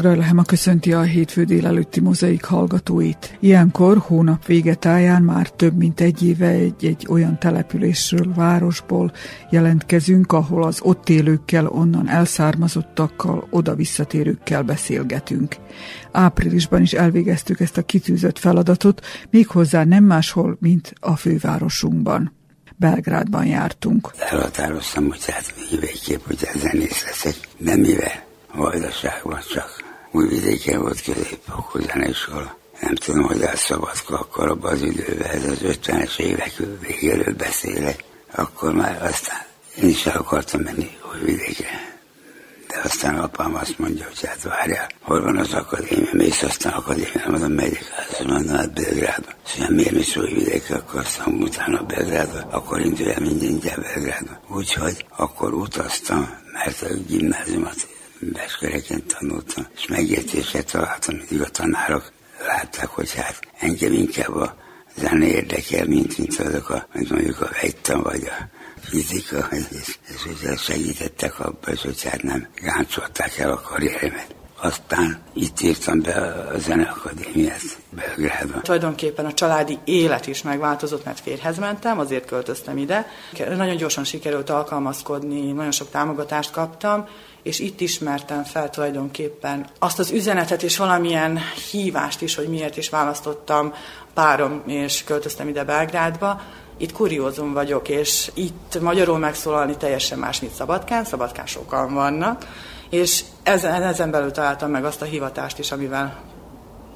Grajlehema köszönti a hétfő délelőtti mozaik hallgatóit. Ilyenkor hónap vége táján már több mint egy éve egy, egy olyan településről, városból jelentkezünk, ahol az ott élőkkel, onnan elszármazottakkal, oda visszatérőkkel beszélgetünk. Áprilisban is elvégeztük ezt a kitűzött feladatot, méghozzá nem máshol, mint a fővárosunkban. Belgrádban jártunk. Elhatároztam, hogy hát végképp, hogy zenész leszek, de mivel Vajdaságban csak Újvidéken volt középfokú zeneiskola. Nem tudom, hogy elszabadka akkor abban az időben, ez az 50-es évek végéről beszélek. Akkor már aztán én is el akartam menni Újvidékre. De aztán apám azt mondja, hogy hát várjál, hol van az akadémia, mész aztán akadémia, mondom, megyek, azt mondom, hát Belgrádba. És szóval miért is Újvidékre akartam, utána Belgrádba, akkor indul el mindjárt Belgrádba. Úgyhogy akkor utaztam, mert a gimnáziumot Beskereken tanultam, és megértésre találtam, mindig a tanárok látták, hogy hát engem inkább a zene érdekel, mint, mint azok a, mint mondjuk a vegytan, vagy a fizika, és, és hogy segítettek abban, és hogy hát nem gáncsolták el a karrieremet. Aztán itt írtam be a Zeneakadémiát Belgrádba. Tulajdonképpen a családi élet is megváltozott, mert férhez mentem, azért költöztem ide. Nagyon gyorsan sikerült alkalmazkodni, nagyon sok támogatást kaptam, és itt ismertem fel tulajdonképpen azt az üzenetet és valamilyen hívást is, hogy miért is választottam párom, és költöztem ide Belgrádba. Itt kuriózum vagyok, és itt magyarul megszólalni teljesen más, mint Szabadkán. Szabadkán sokan vannak, és ezen, ezen belül találtam meg azt a hivatást is, amivel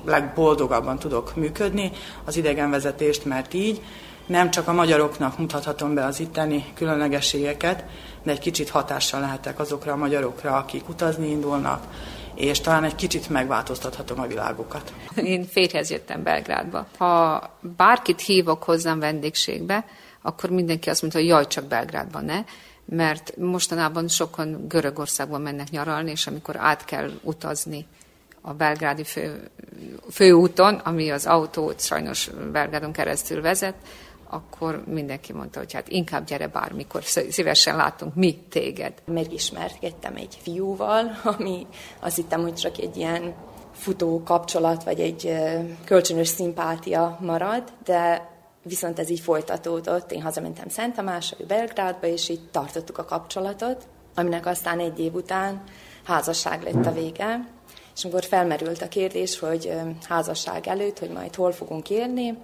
legboldogabban tudok működni, az idegenvezetést, mert így nem csak a magyaroknak mutathatom be az itteni különlegességeket, de egy kicsit hatással lehetek azokra a magyarokra, akik utazni indulnak, és talán egy kicsit megváltoztathatom a világukat. Én férhez jöttem Belgrádba. Ha bárkit hívok hozzám vendégségbe, akkor mindenki azt mondta, hogy jaj, csak Belgrádban ne, mert mostanában sokan Görögországban mennek nyaralni, és amikor át kell utazni a belgrádi fő, főúton, ami az autót sajnos Belgrádon keresztül vezet, akkor mindenki mondta, hogy hát inkább gyere bármikor, szívesen látunk mi téged. Megismerkedtem egy fiúval, ami azt hittem, hogy csak egy ilyen futó kapcsolat, vagy egy kölcsönös szimpátia marad, de viszont ez így folytatódott. Én hazamentem Szent Tamásra, Belgrádba, és így tartottuk a kapcsolatot, aminek aztán egy év után házasság lett a vége, és amikor felmerült a kérdés, hogy házasság előtt, hogy majd hol fogunk élni,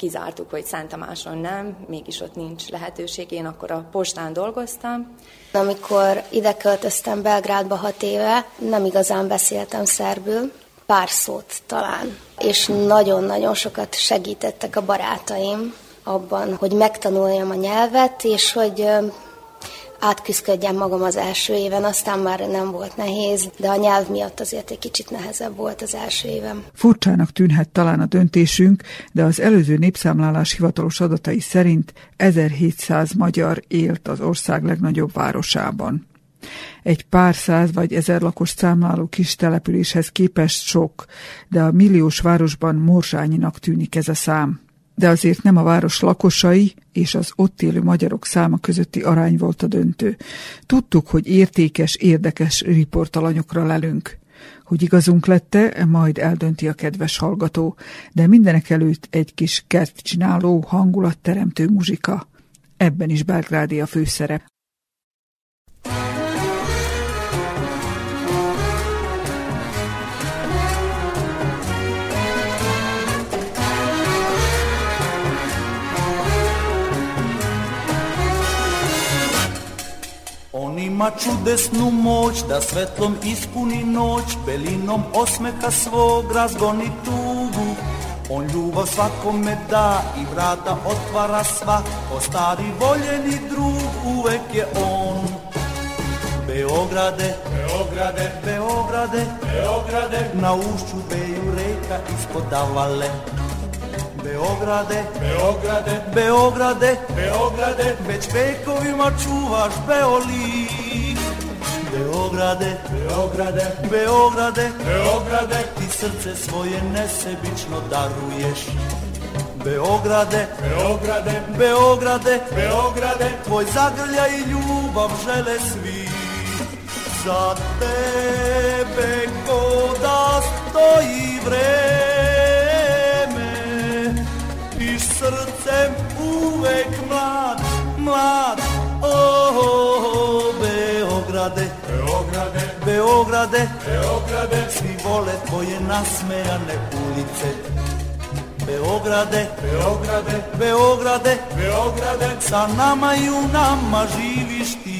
kizártuk, hogy Szent Tamáson nem, mégis ott nincs lehetőség. Én akkor a postán dolgoztam. Amikor ide költöztem Belgrádba hat éve, nem igazán beszéltem szerbül, pár szót talán. És nagyon-nagyon sokat segítettek a barátaim abban, hogy megtanuljam a nyelvet, és hogy átküzdködjem magam az első éven, aztán már nem volt nehéz, de a nyelv miatt azért egy kicsit nehezebb volt az első évem. Furcsának tűnhet talán a döntésünk, de az előző népszámlálás hivatalos adatai szerint 1700 magyar élt az ország legnagyobb városában. Egy pár száz vagy ezer lakos számláló kis településhez képest sok, de a milliós városban morzsányinak tűnik ez a szám de azért nem a város lakosai és az ott élő magyarok száma közötti arány volt a döntő. Tudtuk, hogy értékes, érdekes riportalanyokra lelünk. Hogy igazunk lette, majd eldönti a kedves hallgató, de mindenek előtt egy kis kertcsináló, hangulatteremtő muzsika. Ebben is Belgrádi a főszerep. Ima čudesnu moć da svetlom ispuni noć Belinom osmeha svog razgoni tugu. On ljubav svakome da i vrata otvara sva O stari voljeni drug uvek je on. Beograde, Beograde Beograde, Beograde, Beograde, na ušću beju reka ispod davale. Beograde, Beograde, Beograde, Beograde, već vekovima čuvaš Beolik. Beograde, Beograde, Beograde, Beograde, ti srce svoje nesebično daruješ. Beograde, Beograde, Beograde, Beograde, tvoj zagrlja i ljubav žele svi. Za tebe ko da stoji vreme srcem uvek mlad, mlad. Oh, oh, oh, Beograde, Beograde, Beograde, Beograde. Svi vole tvoje nasmejane ulice. Beograde, Beograde, Beograde, Beograde. Sa nama i u nama živiš ti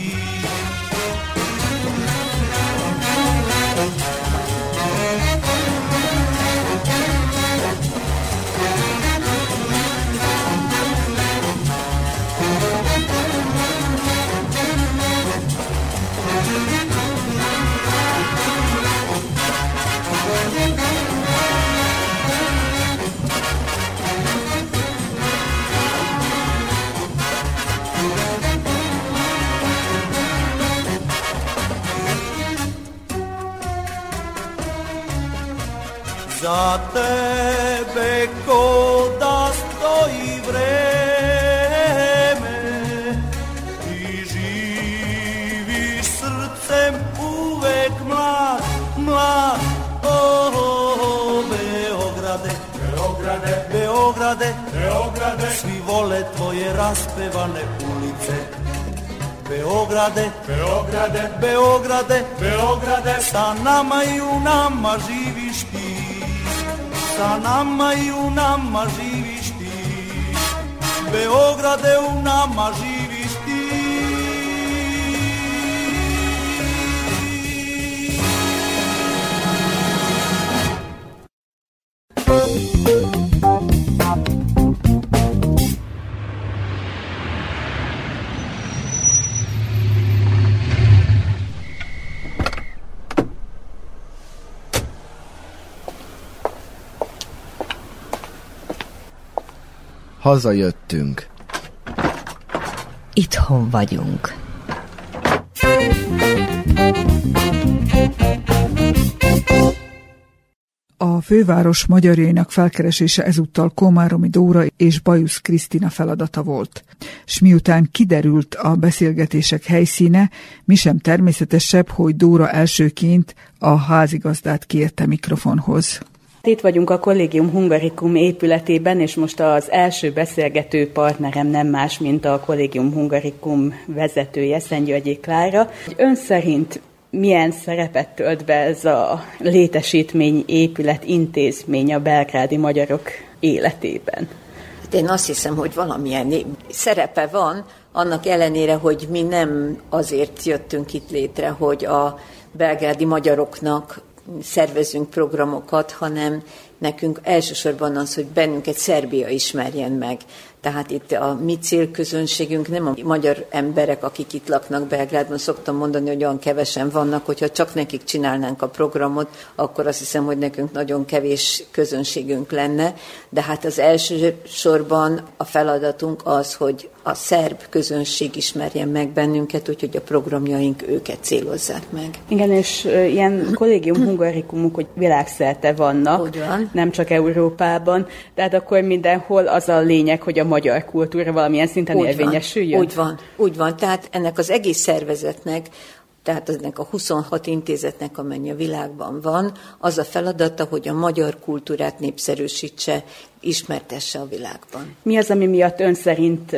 Za tebe ko da stoji vreme. Ti živiš srcem uvek mlad, mlad. Oh, oh, oh, Beograde, Beograde, Beograde, Beograde. Svi vole tvoje raspevane ulice. Beograde, Beograde, Beograde, Beograde. Sa nama i u nama živiš ti Σαν άμα ή μαζί μαζί Hazajöttünk. Itthon vagyunk. A főváros magyarjainak felkeresése ezúttal Komáromi Dóra és Bajusz Krisztina feladata volt. S miután kiderült a beszélgetések helyszíne, mi sem természetesebb, hogy Dóra elsőként a házigazdát kérte mikrofonhoz. Itt vagyunk a Collegium Hungaricum épületében, és most az első beszélgető partnerem nem más, mint a Collegium Hungaricum vezetője, Szentgyörgyi Klára. Ön szerint milyen szerepet tölt be ez a létesítmény, épület, intézmény a belgrádi magyarok életében? Hát én azt hiszem, hogy valamilyen szerepe van, annak ellenére, hogy mi nem azért jöttünk itt létre, hogy a belgrádi magyaroknak szervezünk programokat, hanem nekünk elsősorban az, hogy bennünket Szerbia ismerjen meg. Tehát itt a mi célközönségünk nem a magyar emberek, akik itt laknak Belgrádban. Szoktam mondani, hogy olyan kevesen vannak, hogyha csak nekik csinálnánk a programot, akkor azt hiszem, hogy nekünk nagyon kevés közönségünk lenne. De hát az első sorban a feladatunk az, hogy a szerb közönség ismerjen meg bennünket, úgyhogy a programjaink őket célozzák meg. Igen, és ilyen kollégium hungarikumok, hogy világszerte vannak, Hogy van? nem csak Európában, tehát akkor mindenhol az a lényeg, hogy a magyar kultúra valamilyen szinten Úgy érvényesüljön? Van, úgy van, úgy van. Tehát ennek az egész szervezetnek, tehát ennek a 26 intézetnek, amennyi a világban van, az a feladata, hogy a magyar kultúrát népszerűsítse, ismertesse a világban. Mi az, ami miatt ön szerint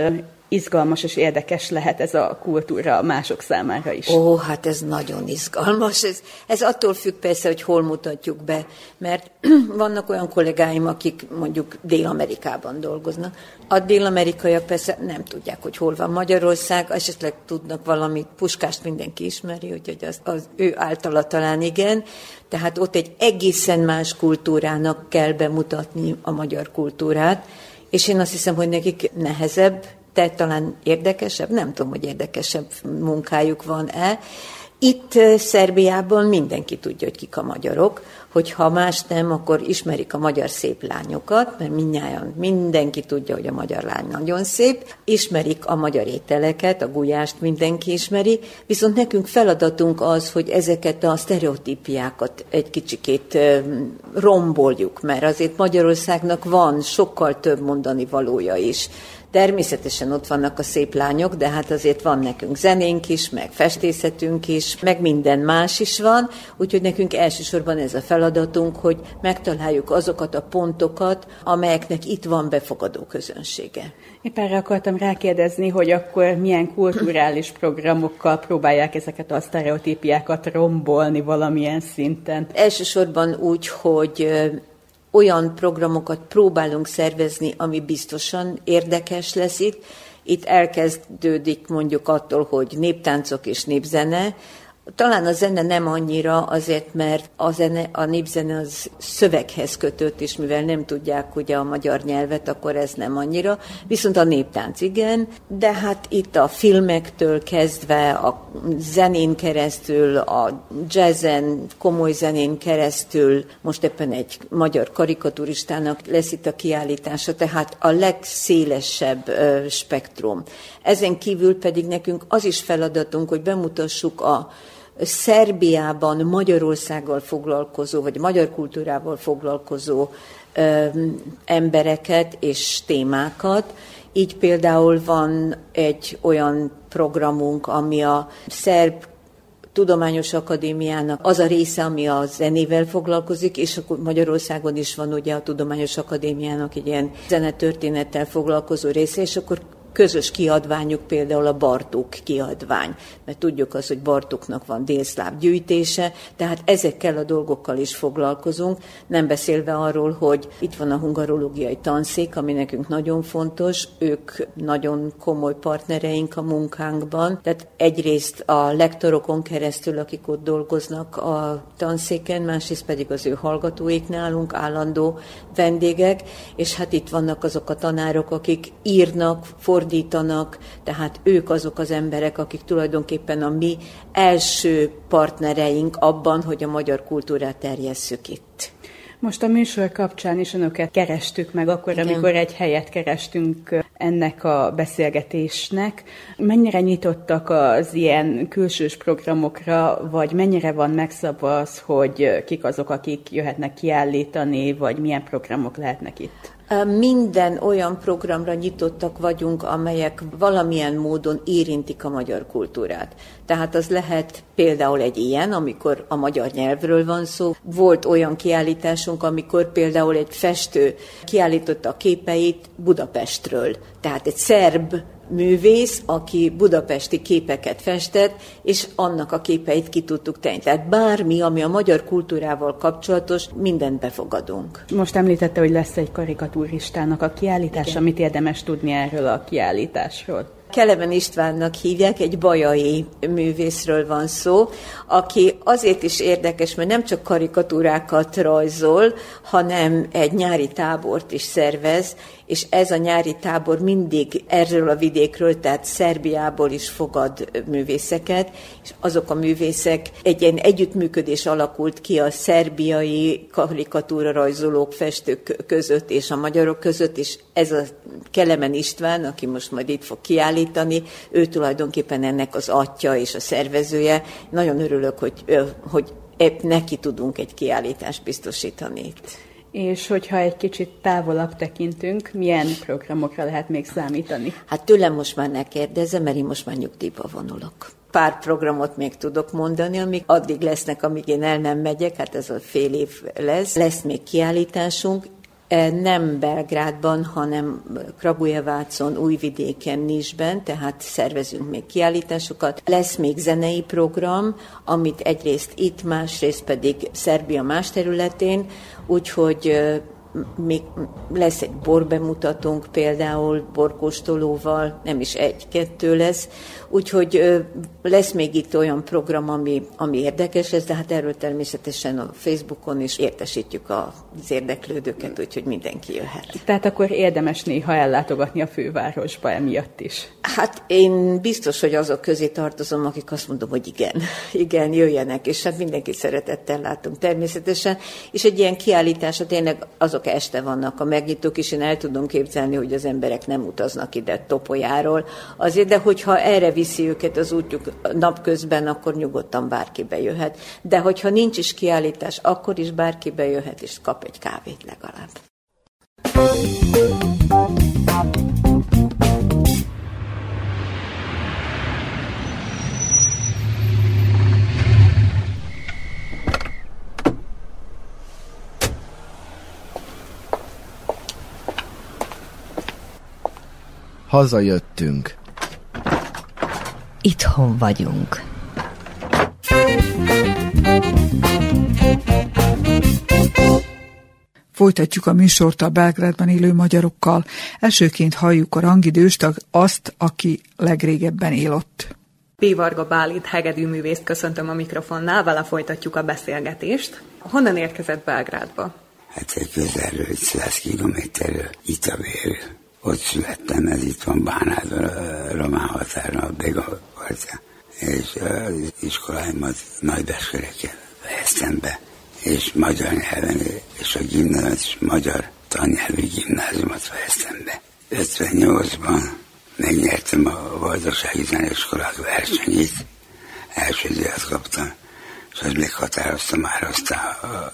izgalmas és érdekes lehet ez a kultúra mások számára is? Ó, hát ez nagyon izgalmas. Ez, ez attól függ persze, hogy hol mutatjuk be, mert vannak olyan kollégáim, akik mondjuk Dél-Amerikában dolgoznak. A dél-amerikaiak persze nem tudják, hogy hol van Magyarország, esetleg tudnak valamit, Puskást mindenki ismeri, úgyhogy az, az ő általa talán igen. Tehát ott egy egészen más kultúrának kell bemutatni a magyar kultúrát, és én azt hiszem, hogy nekik nehezebb, de talán érdekesebb, nem tudom, hogy érdekesebb munkájuk van-e, Itt Szerbiában mindenki tudja, hogy kik a magyarok, hogyha más nem, akkor ismerik a magyar szép lányokat, mert mindnyáján mindenki tudja, hogy a magyar lány nagyon szép, ismerik a magyar ételeket, a gulyást mindenki ismeri, viszont nekünk feladatunk az, hogy ezeket a sztereotípiákat egy kicsikét romboljuk, mert azért Magyarországnak van sokkal több mondani valója is. Természetesen ott vannak a szép lányok, de hát azért van nekünk zenénk is, meg festészetünk is, meg minden más is van, úgyhogy nekünk elsősorban ez a feladatunk, hogy megtaláljuk azokat a pontokat, amelyeknek itt van befogadó közönsége. Épp erre akartam rákérdezni, hogy akkor milyen kulturális programokkal próbálják ezeket a sztereotípiákat rombolni valamilyen szinten. Elsősorban úgy, hogy olyan programokat próbálunk szervezni, ami biztosan érdekes lesz itt. Itt elkezdődik mondjuk attól, hogy néptáncok és népzene, talán a zene nem annyira azért, mert a, zene, a népzene az szöveghez kötött, és mivel nem tudják ugye a magyar nyelvet, akkor ez nem annyira. Viszont a néptánc igen, de hát itt a filmektől kezdve, a zenén keresztül, a jazzen, komoly zenén keresztül, most éppen egy magyar karikaturistának lesz itt a kiállítása, tehát a legszélesebb spektrum. Ezen kívül pedig nekünk az is feladatunk, hogy bemutassuk a Szerbiában Magyarországgal foglalkozó, vagy magyar kultúrával foglalkozó ö, embereket és témákat. Így például van egy olyan programunk, ami a szerb Tudományos Akadémiának az a része, ami a zenével foglalkozik, és akkor Magyarországon is van ugye a Tudományos Akadémiának egy ilyen zenetörténettel foglalkozó része, és akkor közös kiadványuk például a Bartók kiadvány, mert tudjuk az, hogy Bartóknak van délszláv gyűjtése, tehát ezekkel a dolgokkal is foglalkozunk, nem beszélve arról, hogy itt van a hungarológiai tanszék, ami nekünk nagyon fontos, ők nagyon komoly partnereink a munkánkban, tehát egyrészt a lektorokon keresztül, akik ott dolgoznak a tanszéken, másrészt pedig az ő hallgatóik nálunk, állandó vendégek, és hát itt vannak azok a tanárok, akik írnak, for fordítanak, tehát ők azok az emberek, akik tulajdonképpen a mi első partnereink abban, hogy a magyar kultúrát terjesszük itt. Most a műsor kapcsán is önöket kerestük meg, akkor, Igen. amikor egy helyet kerestünk ennek a beszélgetésnek. Mennyire nyitottak az ilyen külsős programokra, vagy mennyire van megszabva az, hogy kik azok, akik jöhetnek kiállítani, vagy milyen programok lehetnek itt? Minden olyan programra nyitottak vagyunk, amelyek valamilyen módon érintik a magyar kultúrát. Tehát az lehet például egy ilyen, amikor a magyar nyelvről van szó. Volt olyan kiállításunk, amikor például egy festő kiállította a képeit Budapestről. Tehát egy szerb művész, aki budapesti képeket festett, és annak a képeit ki tudtuk tenni. Tehát bármi, ami a magyar kultúrával kapcsolatos, mindent befogadunk. Most említette, hogy lesz egy karikaturistának a kiállítása. Igen. Mit érdemes tudni erről a kiállításról? Kelemen Istvánnak hívják, egy bajai művészről van szó, aki azért is érdekes, mert nem csak karikatúrákat rajzol, hanem egy nyári tábort is szervez, és ez a nyári tábor mindig erről a vidékről, tehát Szerbiából is fogad művészeket, és azok a művészek egy ilyen együttműködés alakult ki a szerbiai karikatúra rajzolók, festők között és a magyarok között, és ez a Kelemen István, aki most majd itt fog kiállítani, ő tulajdonképpen ennek az atya és a szervezője. Nagyon örülök, hogy, hogy épp neki tudunk egy kiállítást biztosítani itt. És hogyha egy kicsit távolabb tekintünk, milyen programokra lehet még számítani? Hát tőlem most már ne kérdezem, mert én most már nyugdíjba vonulok. Pár programot még tudok mondani, amik addig lesznek, amíg én el nem megyek, hát ez a fél év lesz. Lesz még kiállításunk, nem Belgrádban, hanem Kragujevácon, Újvidéken, Nisben, tehát szervezünk még kiállításokat. Lesz még zenei program, amit egyrészt itt, másrészt pedig Szerbia más területén, úgyhogy még lesz egy borbemutatónk például borkóstolóval, nem is egy-kettő lesz, úgyhogy lesz még itt olyan program, ami, ami érdekes lesz, de hát erről természetesen a Facebookon is értesítjük az érdeklődőket, úgyhogy mindenki jöhet. Tehát akkor érdemes néha ellátogatni a fővárosba emiatt is. Hát én biztos, hogy azok közé tartozom, akik azt mondom, hogy igen, igen, jöjjenek, és hát mindenki szeretettel látunk természetesen, és egy ilyen kiállítása tényleg azok este vannak a megnyitók is, én el tudom képzelni, hogy az emberek nem utaznak ide topolyáról, azért, de hogyha erre viszi őket az útjuk napközben, akkor nyugodtan bárki bejöhet. De hogyha nincs is kiállítás, akkor is bárki bejöhet, és kap egy kávét legalább. Hazajöttünk. Itthon vagyunk. Folytatjuk a műsort a Belgrádban élő magyarokkal. Elsőként halljuk a rangidőst, azt, aki legrégebben él ott. P. Varga Bálint hegedűművészt köszöntöm a mikrofonnál, vele folytatjuk a beszélgetést. Honnan érkezett Belgrádba? Hát egy közelről, 100 kilométerről, Itavéről. Ott születtem, ez itt van Bánádon, a román határon, a Bega partján. És az iskoláimat Nagybeskereken fejeztem be, és magyar nyelven, és a gimnáziumot magyar tannyelvű gimnáziumot fejeztem be. 58-ban megnyertem a Vajdasági Zeneiskolák versenyét, első díjat kaptam, és az még határozta már aztán az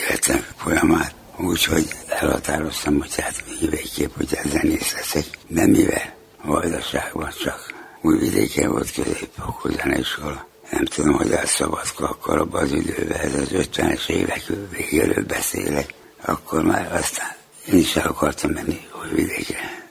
életem folyamát. Úgyhogy elhatároztam, hogy hát végképp, hogy zenész leszek. De mivel Vajdaságban csak újvidéken volt középfokú zeneiskola. Nem tudom, hogy elszabadka akkor abban az időben, ez az 50-es évek végéről beszélek. Akkor már aztán én is el akartam menni újvidékre.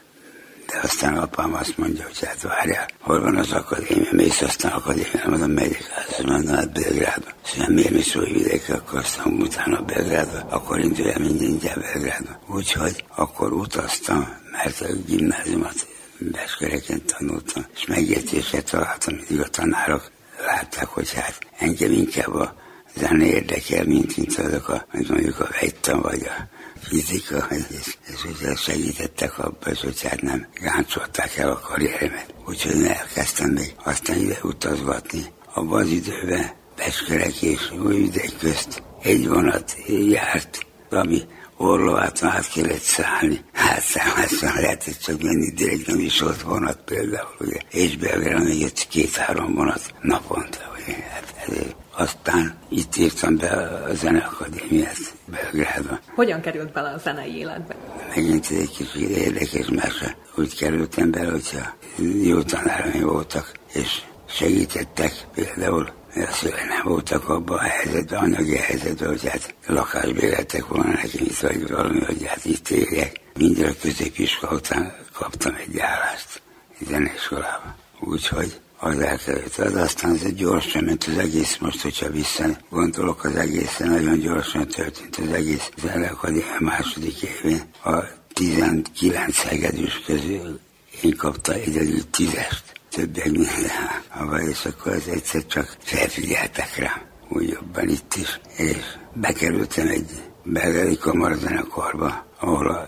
De aztán apám azt mondja, hogy hát várjál, hol van az akadémia, mész aztán akadémia, mondom, megyek, azt mondom, hát Belgrádba. És nem miért mi szó vidékre, akkor aztán utána Belgrádba, akkor indulj el mindjárt Belgrádba. Úgyhogy akkor utaztam, mert a gimnáziumot Beskereken tanultam, és megértésre találtam, mindig a tanárok látták, hogy hát engem inkább a zene érdekel, mint, mint azok a, mint mondjuk a vegytan, vagy a fizika, és, és ugye segítettek abban, hogy hát nem gáncsolták el a karrieremet. Úgyhogy elkezdtem még aztán ide utazgatni. Abban az időben Beskerek és Újvidék közt egy vonat járt, ami Orlovát át kellett szállni. Hát számlásan lehetett csak menni, direkt nem is volt vonat például, ugye. És Belgrán még egy két-három vonat naponta, ugye. Hát ezért aztán itt írtam be a Zeneakadémiát Belgrádba. Hogyan került bele a zenei életbe? Megint egy kicsit érdekes, mert úgy kerültem bele, hogyha jó tanáraim voltak, és segítettek például azt nem voltak abban a helyzetben, anyagi helyzetben, hogy hát lakásbéletek volna nekem itt, vagy valami, hogy hát itt éljek. Minden a középiskola után kaptam egy állást zeneiskolában. Úgyhogy az elkerült. Az aztán ez gyorsan ment az egész, most, hogyha vissza gondolok az egészen, nagyon gyorsan történt az egész Zeneakadémia második évén. A 19 hegedűs közül én kaptam egyedül tízest többiek minden hava, és akkor az egyszer csak felfigyeltek rá, úgy jobban itt is, és bekerültem egy belgeli kamarazenekarba, ahol a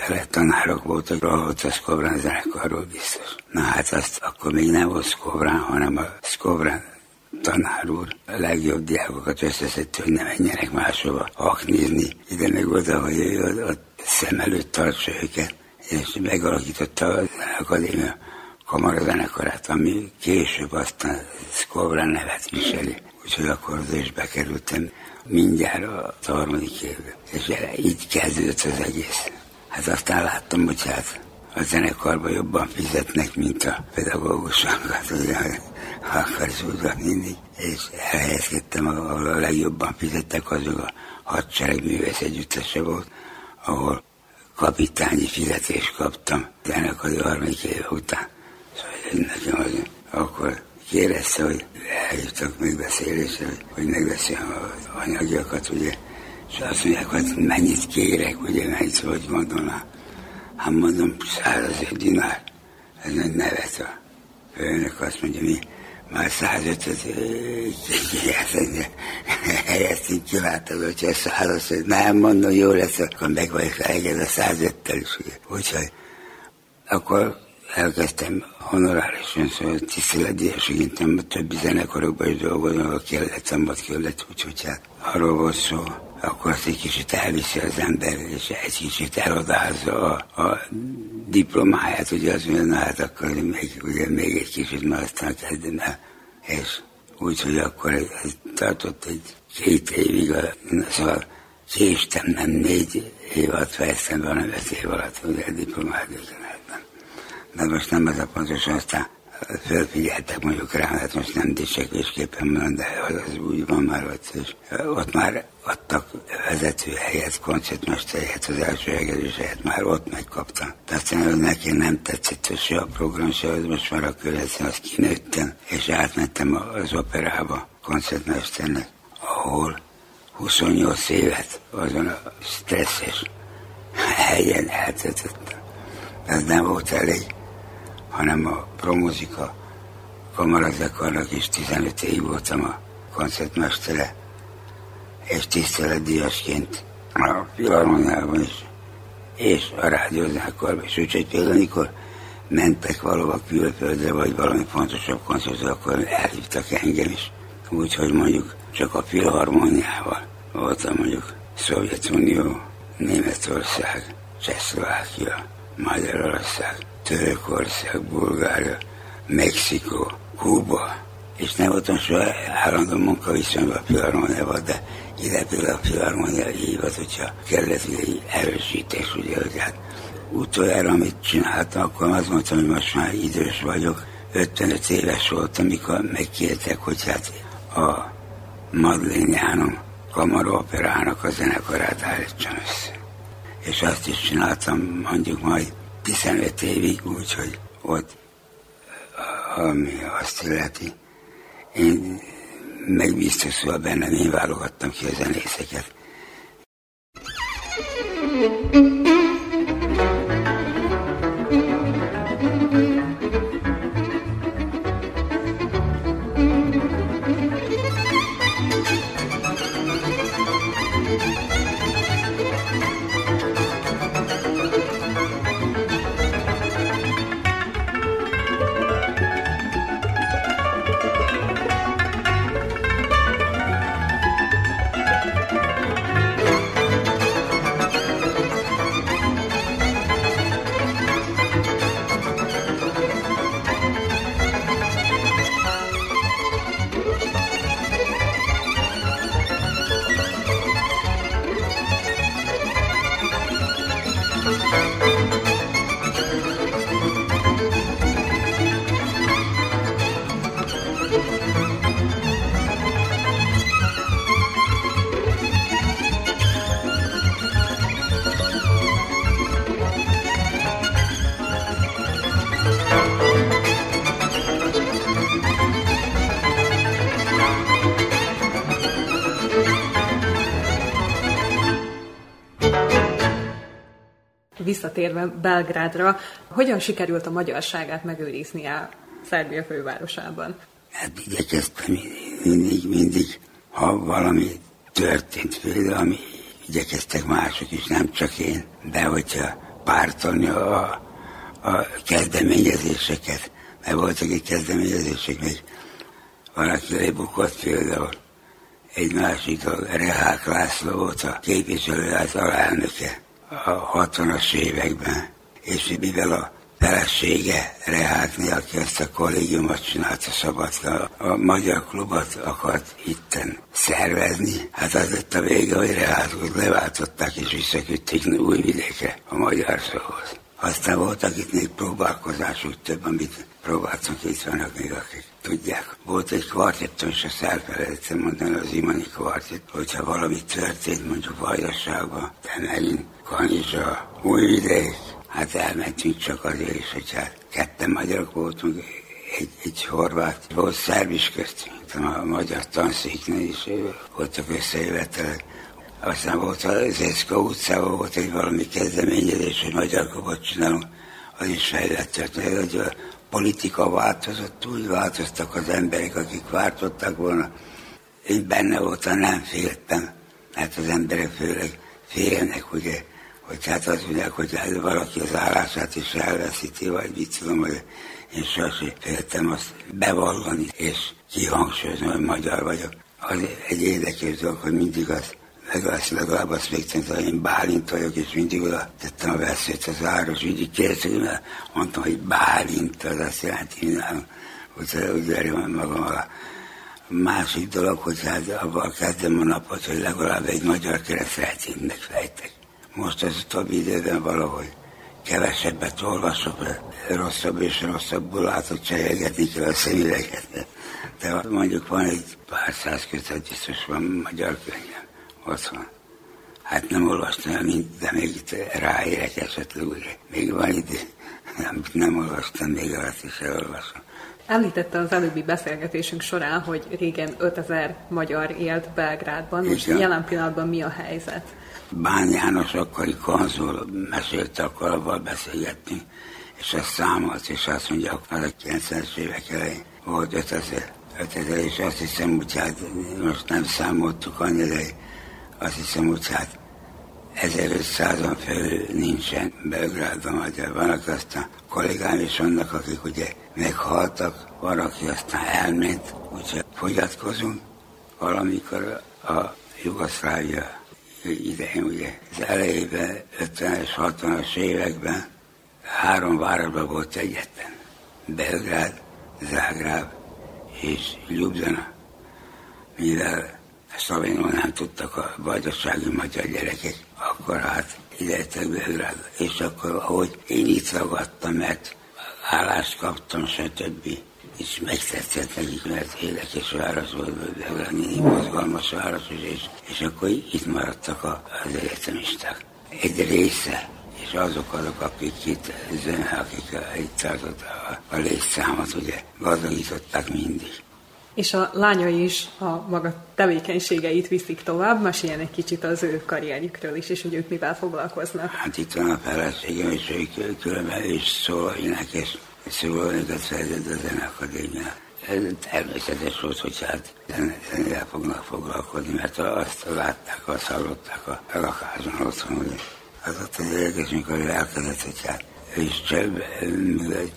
fele tanárok voltak, a Szkobrán zenekarról biztos. Na hát azt akkor még nem volt Szkobrán, hanem a Szkobrán tanár úr a legjobb diákokat összeszedte, hogy ne menjenek máshova aknizni. Ide meg oda, hogy ő a szem előtt tartsa őket, és megalakította az akadémia kamarazenekarát, ami később aztán Szkovra nevet viseli. Úgyhogy akkor oda is bekerültem mindjárt a harmadik évbe. És így kezdődött az egész. Hát aztán láttam, hogy hát a zenekarban jobban fizetnek, mint a pedagógusokat, ugye, ha akarsz úgy mindig. És elhelyezkedtem, ahol a legjobban fizettek, azok a hadsereg művész együttese volt, ahol kapitányi fizetést kaptam zenekari harmadik éve után nekem az, akkor kérdezte, hogy elhívtak megbeszélésre, hogy, hogy megbeszéljem az anyagiakat, ugye, És azt mondják, hogy mennyit kérek, ugye, mennyit, hogy gondolná. Hát mondom, százezer dinár. Ez egy nevet a főnök azt mondja, mi már 150 helyeztünk kilátod, hogyha szállsz, hogy nem mondom, jó lesz, akkor meg vagyok elégedve a 105-tel is. Úgyhogy akkor elkezdtem honorárisan, szóval tiszteletdíjasként, többi zenekarokban is dolgozom, a kellett, szombat kellett, úgyhogy hát arról volt szó, akkor azt egy kicsit elviszi az ember, és egy kicsit eladázza a, a diplomáját, ugye az mondja, na hát akkor még, ugye, még egy kicsit, már aztán kezdem el. És úgyhogy akkor ez, ez tartott egy két évig, szóval késtem, nem négy év alatt fejeztem, hanem öt év alatt, ugye diplomát De most nem ez a pontos, aztán fölfigyeltek mondjuk rám, hát most nem dicsekvésképpen mondom, de az úgy van már ott, és ott már adtak vezető helyet, koncertmester helyet, az első hegedűs helyet, már ott megkaptam. Aztán az neki nem tetszett se a program, se az most már a következő, azt kinőttem, és átmentem az operába koncertmesternek, ahol 28 évet azon a stresszes helyen eltöltöttem. Ez nem volt elég hanem a promozika kamarazekarnak is 15 év voltam a koncertmestere, és tiszteletdíjasként a filharmoniában is, és a rádiózenekarban is. Úgyhogy például, amikor mentek valahova külföldre, vagy valami fontosabb koncertre, akkor elhívtak engem is. Úgyhogy mondjuk csak a filharmoniával voltam mondjuk Szovjetunió, Németország, Csehszlovákia, Magyarország, Törökország, Bulgária, Mexikó, Kuba, és nem voltam soha állandó munkaviszonyban a filharmoniával, de ide például a filharmonia hívott, hogyha kellett egy erősítés, ugye, hogy hát utoljára, amit csináltam, akkor azt mondtam, hogy most már idős vagyok, 55 éves voltam, amikor megkértek, hogy hát a Madeleine Jánom kamaroperának a zenekarát állítsam össze. És azt is csináltam mondjuk majd 15 évig, úgyhogy ott, ami azt illeti, én megbiztosulva bennem, én válogattam ki a zenészeket. thank visszatérve Belgrádra, hogyan sikerült a magyarságát megőriznie Szerbia fővárosában? Hát igyekeztem mindig, mindig, ha valami történt például, ami igyekeztek mások is, nem csak én, de hogyha pártolni a, a kezdeményezéseket, mert voltak egy kezdeményezések, még valaki lebukott például, egy másik a Rehák László volt a képviselőház alelnöke, a 60-as években, és mivel a felesége Rehákni, aki ezt a kollégiumot csinálta Szabadka, a magyar klubot akart itten szervezni. Hát az lett a vége, hogy Rehákot leváltották és visszaküldték új vidékre a magyar szóhoz. Aztán voltak itt még próbálkozások több, amit próbáltunk, itt vannak még akik tudják. Volt egy kvartetton, és ezt elfelejtettem mondani, az imani kvartett, hogyha valami történt mondjuk Vajdaságban, de megint Kanizsa, Újvidék, hát elmentünk csak azért is, hogy hát ketten magyarok voltunk, egy, egy horvát, volt szerb is köztünk, a magyar tanszéknél is voltak összejövetelek, Aztán volt az Eszka utcában volt egy valami kezdeményezés, hogy magyar kopot csinálunk, az is fejlett, hogy a politika változott, úgy változtak az emberek, akik váltottak volna. Én benne voltam, nem féltem, mert az emberek főleg félnek, ugye, hogy hát azt mondják, hogy hát valaki az állását is elveszíti, vagy mit tudom, hogy én sosem féltem azt bevallani, és kihangsúlyozni, hogy magyar vagyok. Az egy érdekes dolog, hogy mindig az legalább, legalább azt hogy én Bálint vagyok, és mindig oda tettem a veszélyt az áros, mindig kérdeztek, mert mondtam, hogy Bálint, az azt jelenti, hogy hogy verjem magam alá. Másik dolog, hogy hát abban kezdem a napot, hogy legalább egy magyar keresztrejtét megfejtek. Most az utóbbi időben valahogy kevesebbet olvasok, rosszabb és rosszabbul látok cserélgetni kell a szemüveget. De mondjuk van egy pár száz kötet, biztos van magyar otthon. Hát nem olvastam el mind, de még itt ráérek esetleg, ugye. Még van idő, nem, nem olvastam, még alatt is elolvasom. Említette az előbbi beszélgetésünk során, hogy régen 5000 magyar élt Belgrádban, most jelen pillanatban mi a helyzet? Bán János akkori konzul mesélte, akkor abban beszélgetni, és azt számolt, és azt mondja, hogy a 90-es évek elején volt 5000, 5000, és azt hiszem, hogy hát most nem számoltuk annyira, azt hiszem, hogy hát 1500-an felül nincsen Belgrádban magyar. Vannak aztán kollégám is vannak, akik ugye meghaltak, van, aki aztán elment, úgyhogy fogyatkozunk. Valamikor a Jugoszlávia idején, ugye az elejében, 50-es, 60-as években három városban volt egyetem. Belgrád, Zágráb és Ljubljana. Mivel Szlovénul nem tudtak a vajdasági magyar gyerekek, akkor hát ide Belgrádba. És akkor, ahogy én itt ragadtam, mert állást kaptam, stb. És megtetszett nekik, mert érdekes város volt, Belgrád, mozgalmas város, és, és akkor itt maradtak az egyetemisták. Egy része, és azok azok, akik itt, akik itt tartott a, a létszámot, ugye gazdagították mindig és a lányai is a maga tevékenységeit viszik tovább. Meséljen egy kicsit az ő karrierjükről is, és hogy ők mivel foglalkoznak. Hát itt van a feleségem, és ők különben is szól énekes, szólónékat szerzett a Zeneakadémia. Ez természetes volt, hogy hát zenével fognak foglalkozni, mert azt látták, azt hallották a lakásban otthon, hogy az ott az érdekes, mikor elkezdett, hogy hát ő is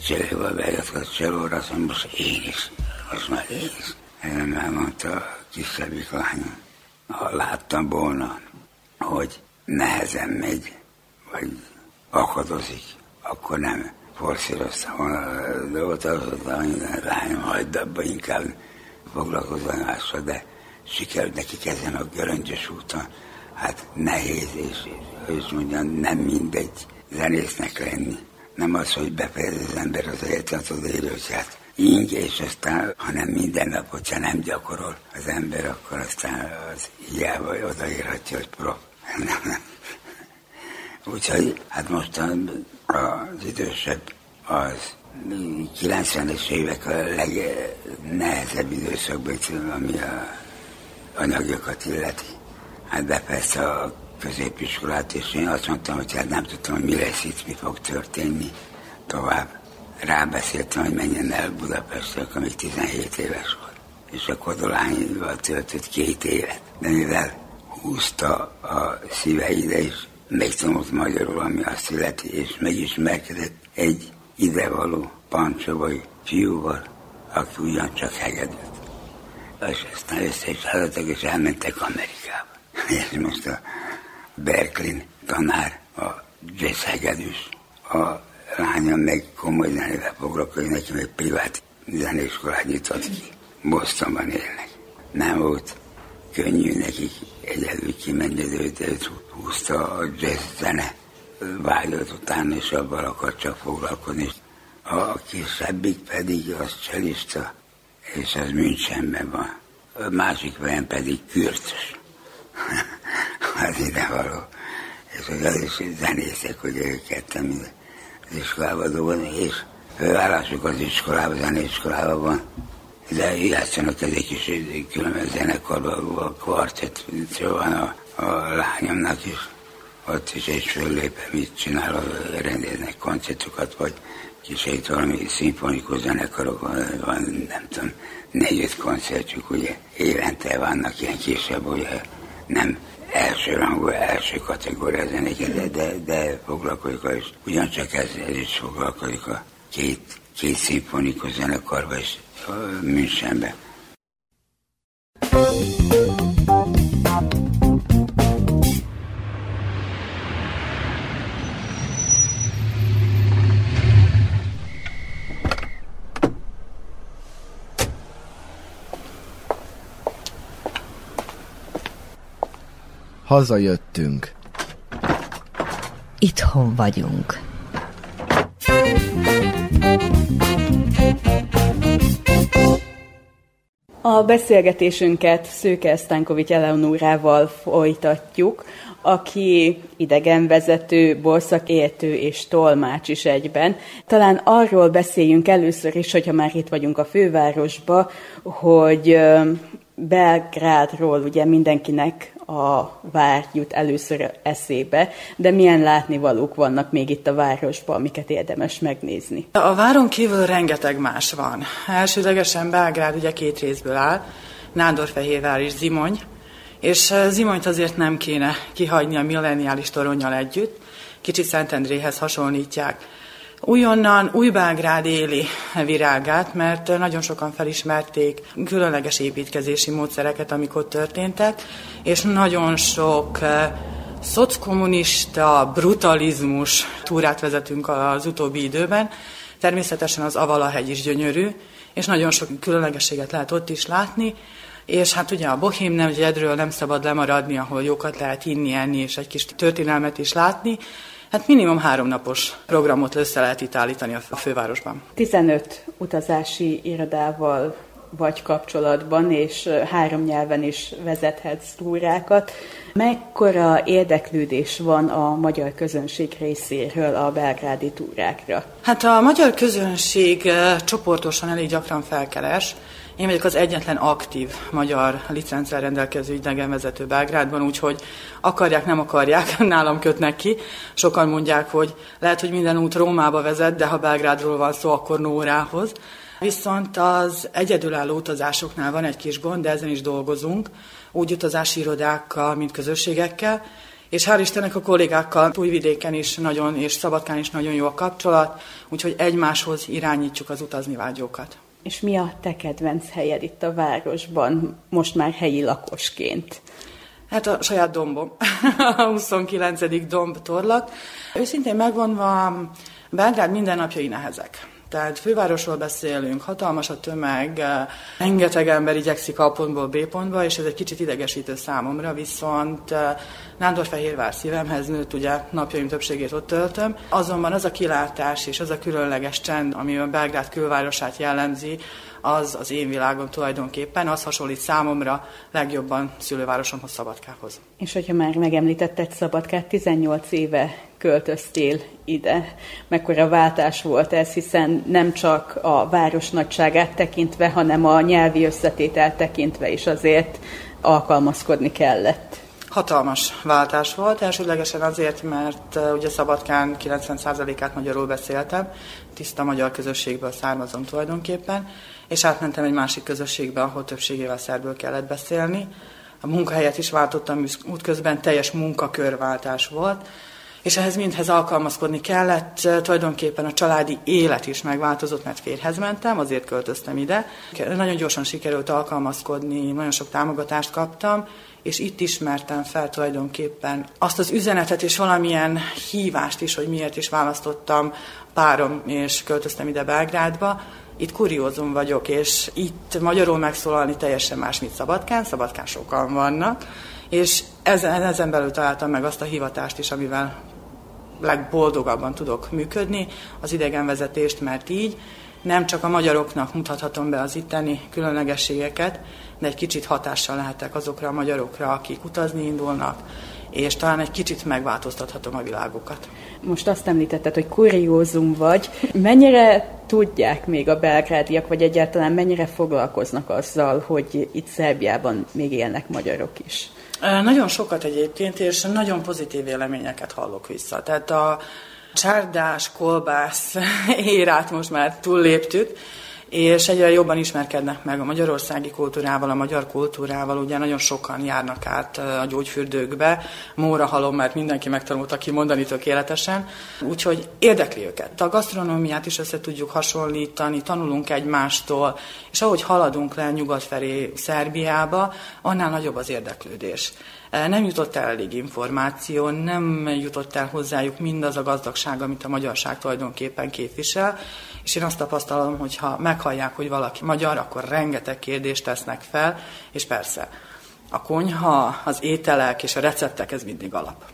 cselével bejött a cselóra, azt mondja, most én is az már ész. Erre elmondta a kisebbik lányom. Ha láttam volna, hogy nehezen megy, vagy akadozik, akkor nem forszíroztam volna a dolgot, az a lányom, hagyd abba, inkább foglalkozva mással, de sikerült neki ezen a göröngyös úton. Hát nehéz, és, és mondjam, nem mindegy zenésznek lenni. Nem az, hogy befejez az ember az életet az élőt, ing, és aztán, hanem minden nap, hogyha nem gyakorol az ember, akkor aztán az hiába odaírhatja, hogy prof. Úgyhogy hát most az idősebb az 90-es évek a legnehezebb időszakban, ami a anyagjokat illeti. Hát de persze a középiskolát, és én azt mondtam, hogy hát nem tudtam, hogy mi lesz itt, mi fog történni tovább rábeszéltem, hogy menjen el Budapestre, amikor 17 éves volt. És a Kodolányival töltött két évet. De mivel húzta a szíve ide, és megtanult magyarul, ami azt illeti, és megismerkedett egy idevaló pancsovai fiúval, aki ugyancsak hegedült. És aztán össze is hallottak, és elmentek Amerikába. És most a Berkeley tanár, a jazz hegedűs, a lányom meg komoly zenével foglalkozik, neki meg privát zenéskolát nyitott ki. Bostonban élnek. Nem volt könnyű nekik egyedül kimenni, de őt, húzta a jazz zene vágyott utána, és abban akar csak foglalkozni. A kisebbik pedig az cselista, és az Münchenben van. A másik helyen pedig kürtös. az ide való. És az is zenészek, hogy őket ketten az iskolába dolgozni, és főállásuk az iskolában, zeneiskolában van. De játszanak ezek is különböző zenekarban, a kvartett, van a a lányomnak is. Ott is egy föllépem, mit csinál, rendeznek koncertokat, vagy kis valami szimfonikus zenekarok, van, nem tudom, négy-öt koncertjük, ugye évente vannak ilyen kisebb, ugye nem első rangú, első kategória zenéket, de, de, de foglalkozik, és ugyancsak ez, ez is foglalkozik a két, két szimfonikus zenekarba is Münchenbe. Hazajöttünk. Itthon vagyunk. A beszélgetésünket Szőke Esztánkovics Eleonórával folytatjuk, aki idegenvezető, borszakértő és tolmács is egyben. Talán arról beszéljünk először is, hogyha már itt vagyunk a fővárosba, hogy Belgrádról ugye mindenkinek a vár jut először eszébe, de milyen látnivalók vannak még itt a városban, amiket érdemes megnézni? A váron kívül rengeteg más van. Elsődlegesen Belgrád ugye két részből áll, Nándorfehérvár és Zimony, és Zimonyt azért nem kéne kihagyni a milleniális toronnyal együtt, kicsit Szentendréhez hasonlítják. Újonnan Újbelgrád éli virágát, mert nagyon sokan felismerték különleges építkezési módszereket, amik ott történtek, és nagyon sok eh, szockommunista brutalizmus túrát vezetünk az utóbbi időben. Természetesen az Avalahegy is gyönyörű, és nagyon sok különlegességet lehet ott is látni, és hát ugye a Bohém nemzedről nem szabad lemaradni, ahol jókat lehet inni, enni, és egy kis történelmet is látni, Hát minimum három napos programot össze lehet itt állítani a fővárosban. 15 utazási irodával vagy kapcsolatban, és három nyelven is vezethetsz túrákat. Mekkora érdeklődés van a magyar közönség részéről a belgrádi túrákra? Hát a magyar közönség csoportosan elég gyakran felkeres, én vagyok az egyetlen aktív magyar licenccel rendelkező idegenvezető Belgrádban, úgyhogy akarják, nem akarják, nálam kötnek ki. Sokan mondják, hogy lehet, hogy minden út Rómába vezet, de ha Belgrádról van szó, akkor Nórához. Viszont az egyedülálló utazásoknál van egy kis gond, de ezen is dolgozunk, úgy utazási irodákkal, mint közösségekkel, és hál' Istennek a kollégákkal Újvidéken is nagyon, és Szabadkán is nagyon jó a kapcsolat, úgyhogy egymáshoz irányítjuk az utazni vágyókat. És mi a te kedvenc helyed itt a városban, most már helyi lakosként? Hát a saját dombom, a 29. domb torlak. Őszintén megvonva, Belgrád mindennapjai nehezek. Tehát fővárosról beszélünk, hatalmas a tömeg, rengeteg ember igyekszik A pontból B pontba, és ez egy kicsit idegesítő számomra, viszont eh, Nándorfehérvár szívemhez nőtt, ugye napjaim többségét ott töltöm. Azonban az a kilátás és az a különleges csend, ami a Belgrád külvárosát jellemzi, az az én világom tulajdonképpen, az hasonlít számomra legjobban szülővárosomhoz, Szabadkához. És hogyha már megemlítetted Szabadkát, 18 éve költöztél ide. Mekkora váltás volt ez, hiszen nem csak a város nagyságát tekintve, hanem a nyelvi összetételt tekintve is azért alkalmazkodni kellett. Hatalmas váltás volt, elsődlegesen azért, mert uh, ugye Szabadkán 90%-át magyarul beszéltem, tiszta magyar közösségből származom tulajdonképpen, és átmentem egy másik közösségbe, ahol többségével szerből kellett beszélni. A munkahelyet is váltottam útközben, teljes munkakörváltás volt, és ehhez mindhez alkalmazkodni kellett. Tulajdonképpen a családi élet is megváltozott, mert férhez mentem, azért költöztem ide. Nagyon gyorsan sikerült alkalmazkodni, nagyon sok támogatást kaptam, és itt ismertem fel tulajdonképpen azt az üzenetet és valamilyen hívást is, hogy miért is választottam párom, és költöztem ide Belgrádba. Itt kuriózum vagyok, és itt magyarul megszólalni teljesen más, mint Szabadkán. Szabadkán sokan vannak, és ezen, ezen belül találtam meg azt a hivatást is, amivel legboldogabban tudok működni, az idegenvezetést, mert így nem csak a magyaroknak mutathatom be az itteni különlegességeket, de egy kicsit hatással lehetek azokra a magyarokra, akik utazni indulnak, és talán egy kicsit megváltoztathatom a világokat. Most azt említetted, hogy kuriózum vagy. Mennyire tudják még a belgrádiak, vagy egyáltalán mennyire foglalkoznak azzal, hogy itt Szerbiában még élnek magyarok is? Nagyon sokat egyébként, és nagyon pozitív véleményeket hallok vissza. Tehát a csárdás, kolbász érát most már túlléptük, és egyre jobban ismerkednek meg a magyarországi kultúrával, a magyar kultúrával, ugye nagyon sokan járnak át a gyógyfürdőkbe, móra halom, mert mindenki megtanulta kimondani tökéletesen, úgyhogy érdekli őket. A gasztronómiát is össze tudjuk hasonlítani, tanulunk egymástól, és ahogy haladunk le nyugat felé Szerbiába, annál nagyobb az érdeklődés. Nem jutott el elég információ, nem jutott el hozzájuk mindaz a gazdagság, amit a magyarság tulajdonképpen képvisel, és én azt tapasztalom, hogy ha meghallják, hogy valaki magyar, akkor rengeteg kérdést tesznek fel, és persze a konyha, az ételek és a receptek, ez mindig alap.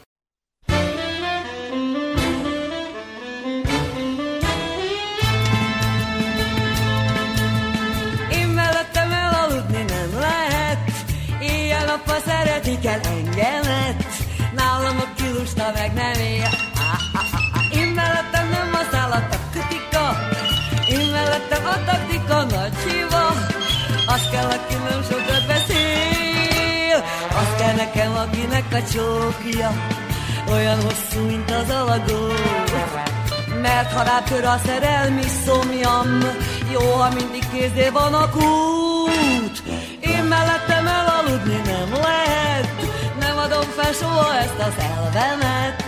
Kilusta meg nem él. Én mellettem nem a szállat a kritika, én mellettem a taktika nagy hiva. Az kell, aki nem sokat beszél, az kell nekem, akinek a csókja olyan hosszú, mint az alagó. Mert ha rátör a szerelmi szomjam, jó, ha mindig kézé van a kút. Én mellettem elaludni nem lehet, fel soha ezt az elvemet.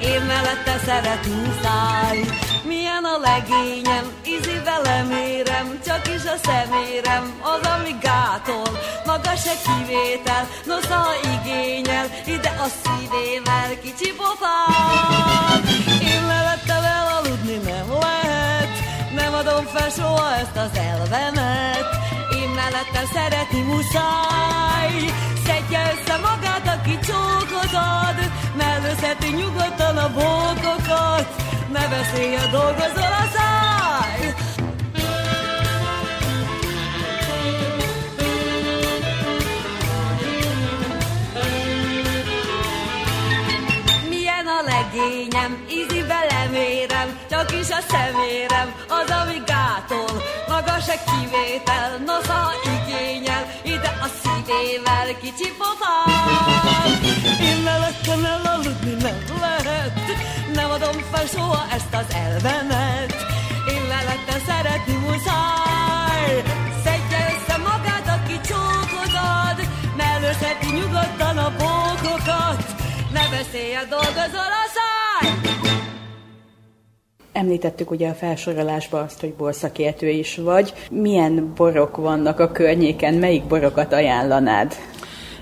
Én mellette szeret muszáj, milyen a legényem, ízivel lemérem, csak is a szemérem, az, ami gátol, maga se kivétel, nosza igényel, ide a szívével, kicsi pofám. Én mellettem elaludni nem lehet, nem adom fel soha ezt az elvemet, én mellette szeretni muszáj, szedje össze magát, aki csókot ad, mellőzheti nyugodtan a bókokat, ne beszélj, dolgozol a száj. Milyen a legényem, ízibe lemérem, csak is a szemérem, az, ami gátol, maga se kivétel, nosza igényel, ide a szívével kicsi. Mellettem elaludni nem lehet, nem adom fel soha ezt az elvemet. Én mellettem szeretni muszáj, szedje össze magát, aki csókot ad, mellőzheti nyugodtan a bókokat, ne beszélj, dolgozol a száj! Említettük ugye a felsorolásban azt, hogy borszakértő is vagy. Milyen borok vannak a környéken, melyik borokat ajánlanád?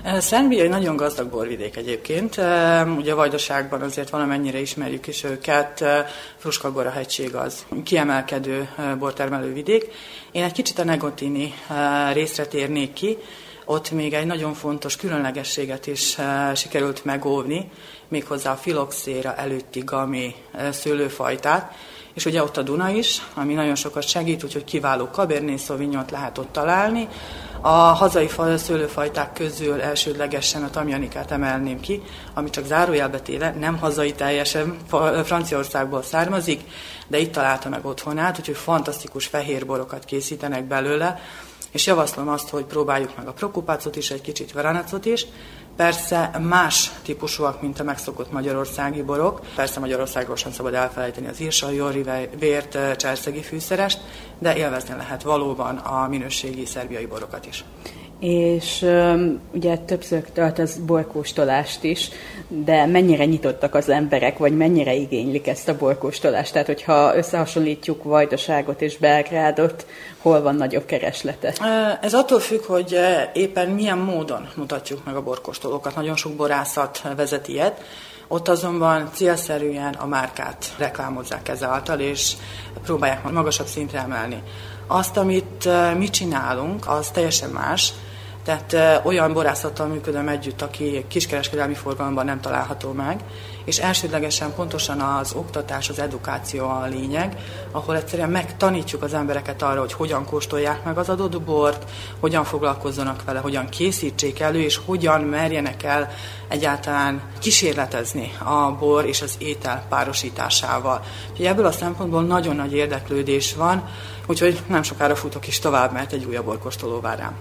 Szerbia egy nagyon gazdag borvidék egyébként. Ugye a Vajdaságban azért valamennyire ismerjük is őket. Fruskagora hegység az kiemelkedő bortermelő vidék. Én egy kicsit a Negotini részre térnék ki. Ott még egy nagyon fontos különlegességet is sikerült megóvni, méghozzá a filoxéra előtti gami szőlőfajtát, és ugye ott a Duna is, ami nagyon sokat segít, úgyhogy kiváló Cabernet sauvignon lehet ott találni. A hazai szőlőfajták közül elsődlegesen a tamjanikát emelném ki, ami csak zárójelbe téve nem hazai teljesen Franciaországból származik, de itt találta meg otthonát, úgyhogy fantasztikus fehérborokat készítenek belőle, és javaslom azt, hogy próbáljuk meg a prokupácot is, egy kicsit veranacot is, Persze más típusúak, mint a megszokott magyarországi borok. Persze Magyarországról sem szabad elfelejteni az írsajori vért cserszegi fűszerest, de élvezni lehet valóban a minőségi szerbiai borokat is és um, ugye többször tart az borkóstolást is, de mennyire nyitottak az emberek, vagy mennyire igénylik ezt a borkóstolást? Tehát, hogyha összehasonlítjuk Vajdaságot és Belgrádot, hol van nagyobb kereslete? Ez attól függ, hogy éppen milyen módon mutatjuk meg a borkóstolókat. Nagyon sok borászat vezet ilyet. Ott azonban célszerűen a márkát reklámozzák ezáltal, és próbálják magasabb szintre emelni. Azt, amit mi csinálunk, az teljesen más. Tehát olyan borászattal működöm együtt, aki kiskereskedelmi forgalomban nem található meg, és elsődlegesen pontosan az oktatás, az edukáció a lényeg, ahol egyszerűen megtanítjuk az embereket arra, hogy hogyan kóstolják meg az adott bort, hogyan foglalkozzanak vele, hogyan készítsék elő, és hogyan merjenek el egyáltalán kísérletezni a bor és az étel párosításával. Úgyhogy ebből a szempontból nagyon nagy érdeklődés van, úgyhogy nem sokára futok is tovább, mert egy újabb borkóstoló vár rám.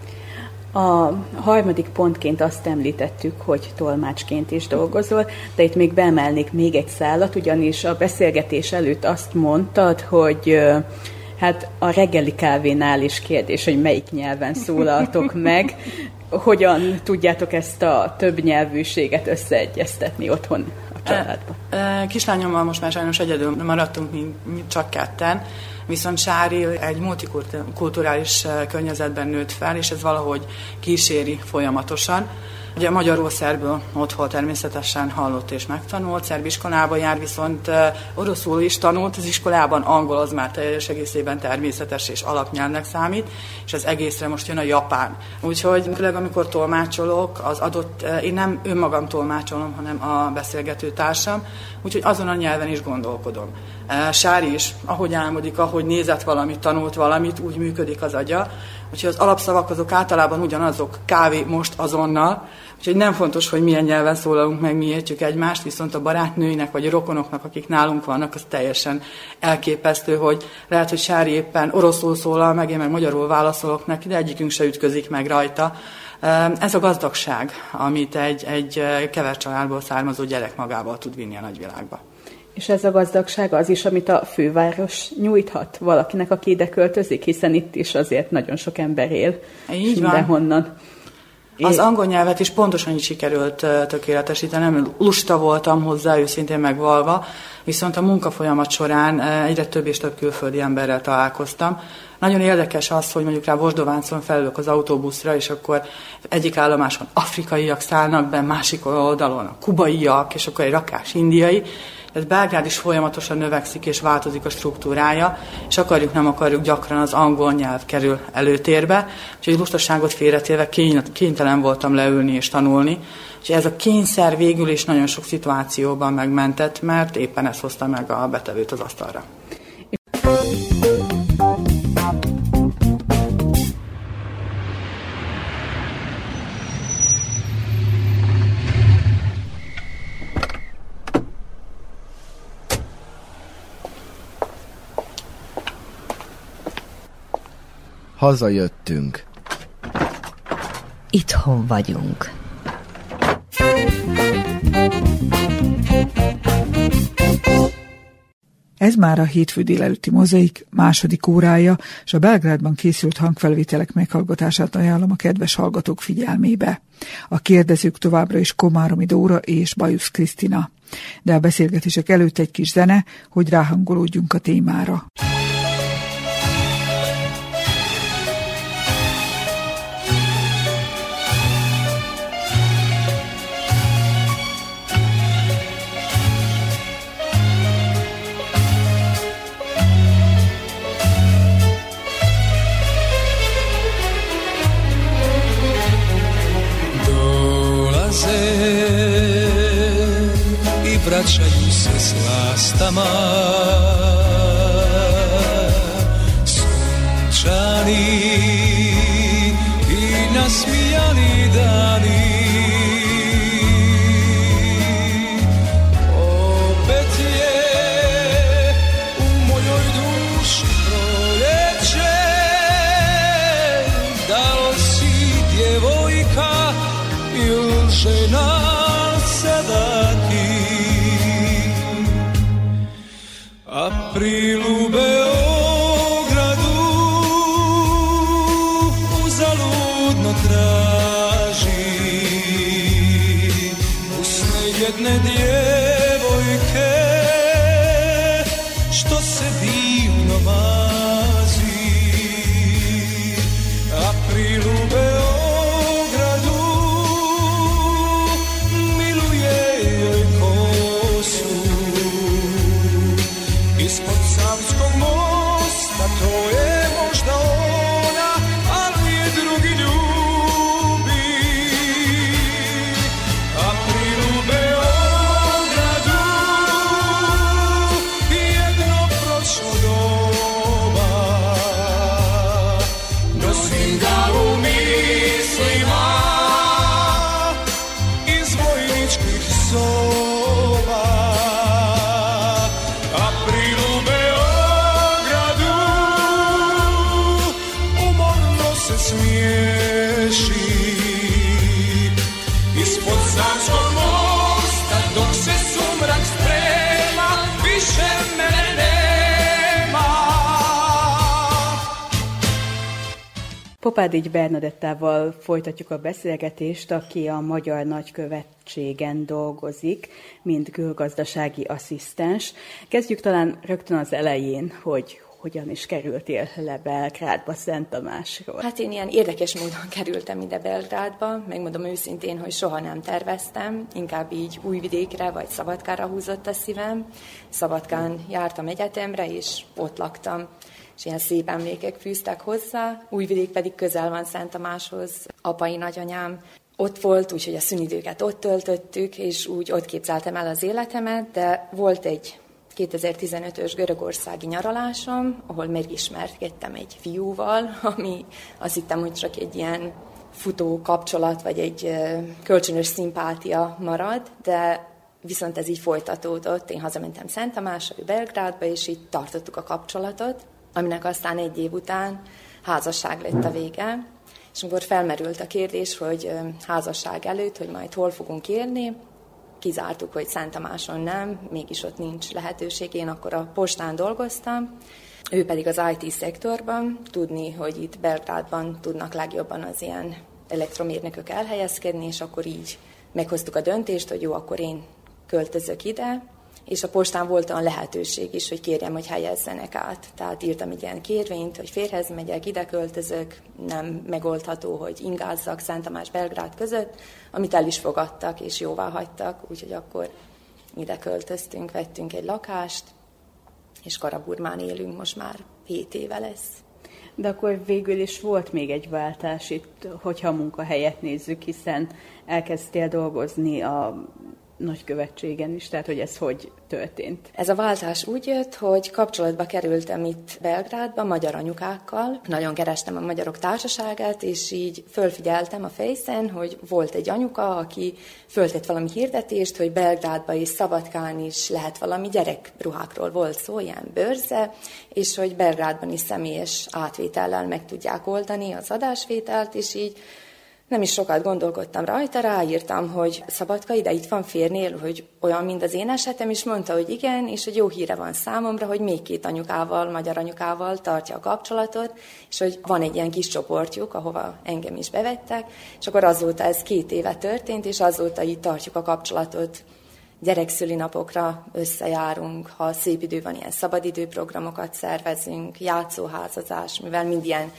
A harmadik pontként azt említettük, hogy tolmácsként is dolgozol, de itt még beemelnék még egy szállat, ugyanis a beszélgetés előtt azt mondtad, hogy hát a reggeli kávénál is kérdés, hogy melyik nyelven szólaltok meg. Hogyan tudjátok ezt a több nyelvűséget összeegyeztetni otthon a családban? Kislányommal most már sajnos egyedül maradtunk, mint, mint csak ketten, viszont Sári egy multikulturális környezetben nőtt fel, és ez valahogy kíséri folyamatosan. Ugye magyarul szerből otthon természetesen hallott és megtanult, szerb iskolába jár, viszont oroszul is tanult az iskolában, angol az már teljes egészében természetes és alapnyelvnek számít, és az egészre most jön a japán. Úgyhogy főleg amikor tolmácsolok, az adott, én nem önmagam tolmácsolom, hanem a beszélgető társam, úgyhogy azon a nyelven is gondolkodom. Sári is, ahogy álmodik, ahogy nézett valamit, tanult valamit, úgy működik az agya. Úgyhogy az alapszavak azok általában ugyanazok, kávé most azonnal, Úgyhogy nem fontos, hogy milyen nyelven szólalunk meg, mi értjük egymást, viszont a barátnőinek vagy a rokonoknak, akik nálunk vannak, az teljesen elképesztő, hogy lehet, hogy Sári éppen oroszul szólal meg, én meg magyarul válaszolok neki, de egyikünk se ütközik meg rajta. Ez a gazdagság, amit egy, egy kever családból származó gyerek magával tud vinni a nagyvilágba. És ez a gazdagság az is, amit a főváros nyújthat valakinek, aki ide költözik, hiszen itt is azért nagyon sok ember él, Így mindenhonnan. Van. Az angol nyelvet is pontosan így sikerült tökéletesítenem, lusta voltam hozzá, őszintén megvalva, viszont a munkafolyamat során egyre több és több külföldi emberrel találkoztam. Nagyon érdekes az, hogy mondjuk rá Vosdováncon felülök az autóbuszra, és akkor egyik állomáson afrikaiak szállnak be, másik oldalon a kubaiak, és akkor egy rakás indiai, ez Belgrád is folyamatosan növekszik és változik a struktúrája, és akarjuk, nem akarjuk, gyakran az angol nyelv kerül előtérbe, úgyhogy lustaságot félretélve kénytelen voltam leülni és tanulni, és ez a kényszer végül is nagyon sok szituációban megmentett, mert éppen ez hozta meg a betevőt az asztalra. Hazajöttünk. Itthon vagyunk. Ez már a hétfő délelőtti mozaik második órája, és a Belgrádban készült hangfelvételek meghallgatását ajánlom a kedves hallgatók figyelmébe. A kérdezők továbbra is Komáromi Dóra és Bajusz Krisztina. De a beszélgetések előtt egy kis zene, hogy ráhangolódjunk a témára. Popádigy Bernadettával folytatjuk a beszélgetést, aki a Magyar Nagykövetségen dolgozik, mint külgazdasági asszisztens. Kezdjük talán rögtön az elején, hogy hogyan is kerültél le Belgrádba, Szent Tamásról? Hát én ilyen érdekes módon kerültem ide Belgrádba, megmondom őszintén, hogy soha nem terveztem, inkább így Újvidékre vagy Szabadkára húzott a szívem. Szabadkán jártam egyetemre, és ott laktam és ilyen szép emlékek fűztek hozzá. Újvidék pedig közel van Szent Tamáshoz. Apai nagyanyám ott volt, úgyhogy a szünidőket ott töltöttük, és úgy ott képzeltem el az életemet, de volt egy 2015-ös görögországi nyaralásom, ahol megismerkedtem egy fiúval, ami azt hittem, hogy csak egy ilyen futó kapcsolat, vagy egy kölcsönös szimpátia marad, de viszont ez így folytatódott. Én hazamentem Szent Tamásra, Belgrádba, és így tartottuk a kapcsolatot aminek aztán egy év után házasság lett a vége, és amikor felmerült a kérdés, hogy házasság előtt, hogy majd hol fogunk élni, kizártuk, hogy Szent Tamáson nem, mégis ott nincs lehetőség. Én akkor a postán dolgoztam, ő pedig az IT szektorban, tudni, hogy itt Belgrádban tudnak legjobban az ilyen elektromérnökök elhelyezkedni, és akkor így meghoztuk a döntést, hogy jó, akkor én költözök ide, és a postán volt olyan lehetőség is, hogy kérjem, hogy helyezzenek át. Tehát írtam egy ilyen kérvényt, hogy férhez megyek, ide költözök, nem megoldható, hogy ingázzak Szent Tamás Belgrád között, amit el is fogadtak és jóvá hagytak, úgyhogy akkor ide költöztünk, vettünk egy lakást, és Karaburmán élünk most már 7 éve lesz. De akkor végül is volt még egy váltás itt, hogyha a munkahelyet nézzük, hiszen elkezdtél dolgozni a nagykövetségen is, tehát hogy ez hogy történt? Ez a váltás úgy jött, hogy kapcsolatba kerültem itt Belgrádba magyar anyukákkal. Nagyon kerestem a magyarok társaságát, és így fölfigyeltem a fejszen, hogy volt egy anyuka, aki föltett valami hirdetést, hogy Belgrádba és Szabadkán is lehet valami gyerekruhákról volt szó, ilyen bőrze, és hogy Belgrádban is személyes átvétellel meg tudják oldani az adásvételt, és így nem is sokat gondolkodtam rajta, ráírtam, hogy Szabadka ide itt van férnél, hogy olyan, mint az én esetem, és mondta, hogy igen, és hogy jó híre van számomra, hogy még két anyukával, magyar anyukával tartja a kapcsolatot, és hogy van egy ilyen kis csoportjuk, ahova engem is bevettek, és akkor azóta ez két éve történt, és azóta így tartjuk a kapcsolatot. Gyerekszüli napokra összejárunk, ha szép idő van, ilyen szabadidőprogramokat szervezünk, játszóházazás, mivel mind ilyen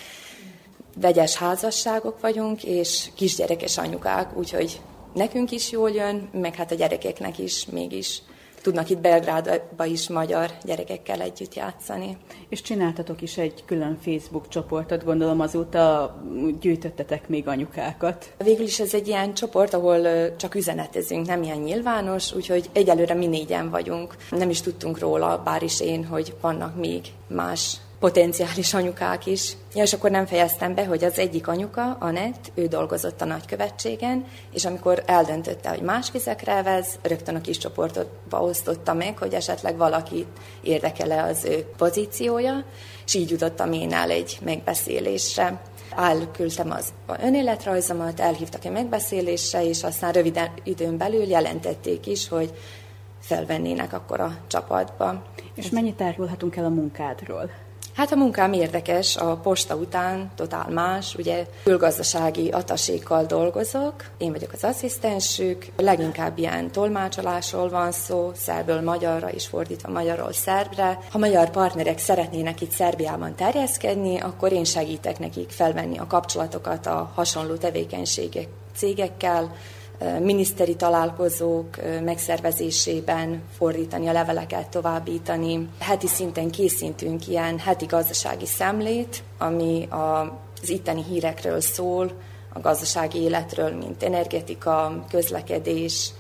vegyes házasságok vagyunk, és kisgyerekes anyukák, úgyhogy nekünk is jól jön, meg hát a gyerekeknek is mégis tudnak itt Belgrádba is magyar gyerekekkel együtt játszani. És csináltatok is egy külön Facebook csoportot, gondolom azóta gyűjtöttetek még anyukákat. Végül is ez egy ilyen csoport, ahol csak üzenetezünk, nem ilyen nyilvános, úgyhogy egyelőre mi négyen vagyunk. Nem is tudtunk róla, bár is én, hogy vannak még más potenciális anyukák is. Ja, és akkor nem fejeztem be, hogy az egyik anyuka, Anett, ő dolgozott a nagykövetségen, és amikor eldöntötte, hogy más vizekre vez, rögtön a kis csoportba osztotta meg, hogy esetleg valakit érdekele az ő pozíciója, és így jutottam én el egy megbeszélésre. Elküldtem az önéletrajzomat, elhívtak egy megbeszélésre, és aztán rövid időn belül jelentették is, hogy felvennének akkor a csapatba. És mennyit árulhatunk el a munkádról? Hát a munkám érdekes, a posta után totál más, ugye külgazdasági atasékkal dolgozok, én vagyok az asszisztensük, leginkább ilyen tolmácsolásról van szó, szerből magyarra és fordítva magyarról szerbre. Ha magyar partnerek szeretnének itt Szerbiában terjeszkedni, akkor én segítek nekik felvenni a kapcsolatokat a hasonló tevékenységek cégekkel, miniszteri találkozók megszervezésében fordítani a leveleket, továbbítani. Heti szinten készítünk ilyen heti gazdasági szemlét, ami az itteni hírekről szól, a gazdasági életről, mint energetika, közlekedés,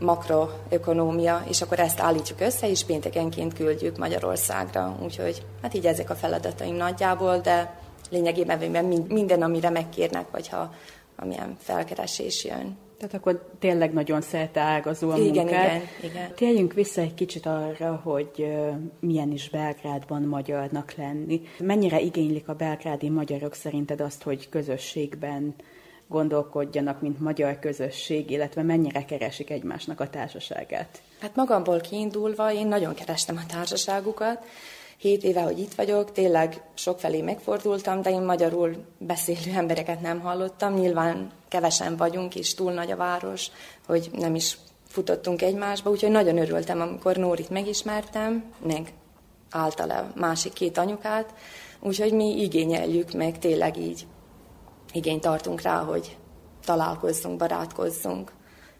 makroökonómia, és akkor ezt állítjuk össze, és péntekenként küldjük Magyarországra. Úgyhogy hát így ezek a feladataim nagyjából, de lényegében minden, amire megkérnek, vagy ha amilyen felkeresés jön. Tehát akkor tényleg nagyon szerte ágazó a igen, munkád. Igen, igen. Térjünk vissza egy kicsit arra, hogy milyen is Belgrádban magyarnak lenni. Mennyire igénylik a belgrádi magyarok szerinted azt, hogy közösségben gondolkodjanak, mint magyar közösség, illetve mennyire keresik egymásnak a társaságát? Hát magamból kiindulva én nagyon kerestem a társaságukat, hét éve, hogy itt vagyok, tényleg sokfelé megfordultam, de én magyarul beszélő embereket nem hallottam. Nyilván kevesen vagyunk, és túl nagy a város, hogy nem is futottunk egymásba, úgyhogy nagyon örültem, amikor Nórit megismertem, meg általa másik két anyukát, úgyhogy mi igényeljük meg tényleg így, igényt tartunk rá, hogy találkozzunk, barátkozzunk.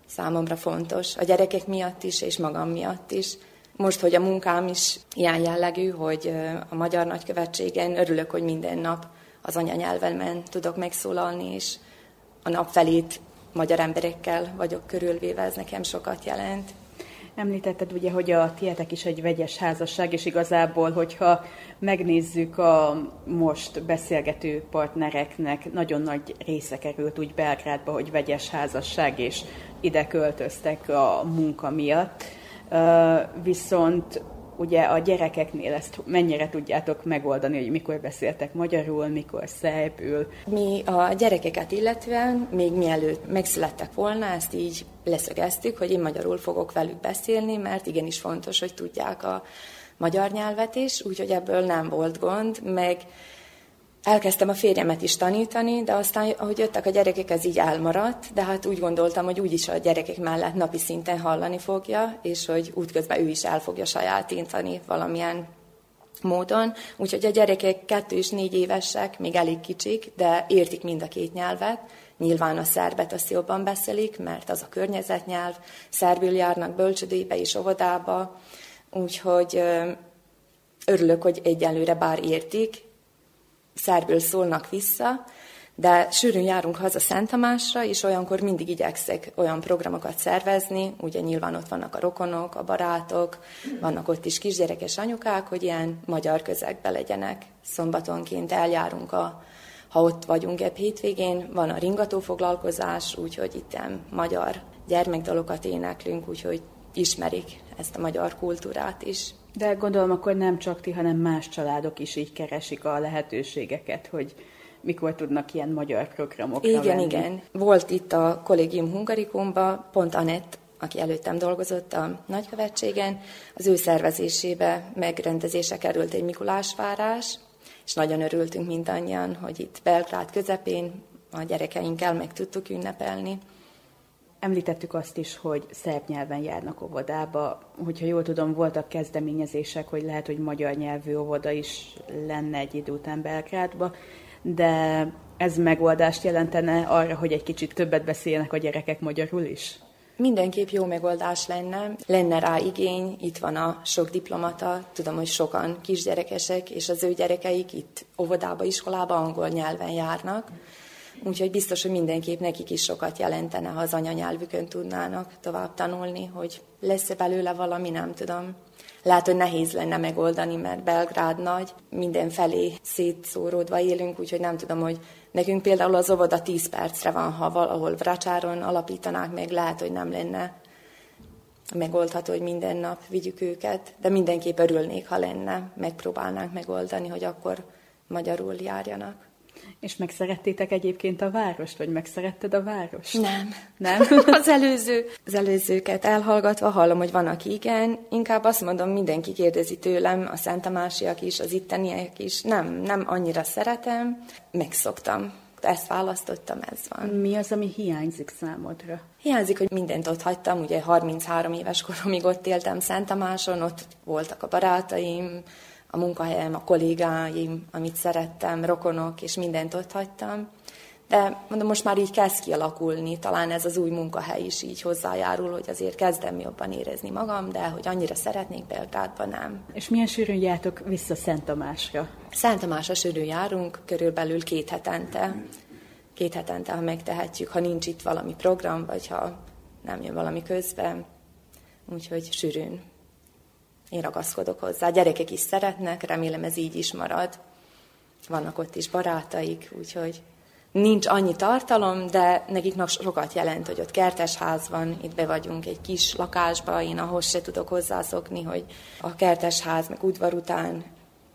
Számomra fontos, a gyerekek miatt is, és magam miatt is. Most, hogy a munkám is ilyen jellegű, hogy a Magyar Nagykövetségen örülök, hogy minden nap az anyanyelvemen tudok megszólalni, és a nap felét magyar emberekkel vagyok körülvéve, ez nekem sokat jelent. Említetted ugye, hogy a tietek is egy vegyes házasság, és igazából, hogyha megnézzük a most beszélgető partnereknek, nagyon nagy része került úgy Belgrádba, hogy vegyes házasság, és ide költöztek a munka miatt. Viszont ugye a gyerekeknél ezt mennyire tudjátok megoldani, hogy mikor beszéltek magyarul, mikor szerbül? Mi a gyerekeket illetően, még mielőtt megszülettek volna, ezt így leszögeztük, hogy én magyarul fogok velük beszélni, mert igenis fontos, hogy tudják a magyar nyelvet is, úgyhogy ebből nem volt gond, meg Elkezdtem a férjemet is tanítani, de aztán, ahogy jöttek a gyerekek, ez így elmaradt, de hát úgy gondoltam, hogy úgyis a gyerekek mellett napi szinten hallani fogja, és hogy útközben ő is el fogja sajátítani valamilyen módon. Úgyhogy a gyerekek kettő és négy évesek, még elég kicsik, de értik mind a két nyelvet. Nyilván a szerbet azt jobban beszélik, mert az a környezetnyelv. Szerbül járnak bölcsödébe és óvodába, úgyhogy örülök, hogy egyelőre bár értik, szerből szólnak vissza, de sűrűn járunk haza Szent Tamásra, és olyankor mindig igyekszek olyan programokat szervezni, ugye nyilván ott vannak a rokonok, a barátok, vannak ott is kisgyerekes anyukák, hogy ilyen magyar közegbe legyenek. Szombatonként eljárunk a ha ott vagyunk ebb hétvégén, van a ringató foglalkozás, úgyhogy itt magyar gyermekdalokat éneklünk, úgyhogy ismerik ezt a magyar kultúrát is. De gondolom akkor nem csak ti, hanem más családok is így keresik a lehetőségeket, hogy mikor tudnak ilyen magyar programokra Igen, venni. igen. Volt itt a kollégium Hungarikumba, pont Anett, aki előttem dolgozott a nagykövetségen, az ő szervezésébe megrendezése került egy Mikulásvárás, és nagyon örültünk mindannyian, hogy itt Belgrád közepén a gyerekeinkkel meg tudtuk ünnepelni. Említettük azt is, hogy szerb nyelven járnak óvodába. Hogyha jól tudom, voltak kezdeményezések, hogy lehet, hogy magyar nyelvű óvoda is lenne egy idő után Belgrádba, de ez megoldást jelentene arra, hogy egy kicsit többet beszéljenek a gyerekek magyarul is? Mindenképp jó megoldás lenne. Lenne rá igény, itt van a sok diplomata, tudom, hogy sokan kisgyerekesek, és az ő gyerekeik itt óvodába, iskolába angol nyelven járnak. Úgyhogy biztos, hogy mindenképp nekik is sokat jelentene, ha az anyanyelvükön tudnának tovább tanulni, hogy lesz-e belőle valami, nem tudom. Lehet, hogy nehéz lenne megoldani, mert Belgrád nagy, mindenfelé szétszóródva élünk, úgyhogy nem tudom, hogy nekünk például az óvoda 10 percre van, ha valahol Vracsáron alapítanák meg, lehet, hogy nem lenne megoldható, hogy minden nap vigyük őket, de mindenképp örülnék, ha lenne, megpróbálnánk megoldani, hogy akkor magyarul járjanak. És megszerettétek egyébként a várost, vagy megszeretted a várost? Nem. Nem? az, előző, az előzőket elhallgatva hallom, hogy van, aki igen. Inkább azt mondom, mindenki kérdezi tőlem, a szentamásiak is, az itteniek is. Nem, nem annyira szeretem, megszoktam. Ezt választottam, ez van. Mi az, ami hiányzik számodra? Hiányzik, hogy mindent ott hagytam, ugye 33 éves koromig ott éltem Szentamáson, ott voltak a barátaim, a munkahelyem, a kollégáim, amit szerettem, rokonok, és mindent ott hagytam. De mondom, most már így kezd kialakulni, talán ez az új munkahely is így hozzájárul, hogy azért kezdem jobban érezni magam, de hogy annyira szeretnék Belgrádban nem. És milyen sűrűn jártok vissza Szent Tamásra? Szent Tamásra sűrűn járunk, körülbelül két hetente. Két hetente, ha megtehetjük, ha nincs itt valami program, vagy ha nem jön valami közben. Úgyhogy sűrűn én ragaszkodok hozzá. A gyerekek is szeretnek, remélem ez így is marad. Vannak ott is barátaik, úgyhogy nincs annyi tartalom, de nekik sokat jelent, hogy ott kertesház van, itt be vagyunk egy kis lakásba, én ahhoz se tudok hozzászokni, hogy a kertesház, meg udvar után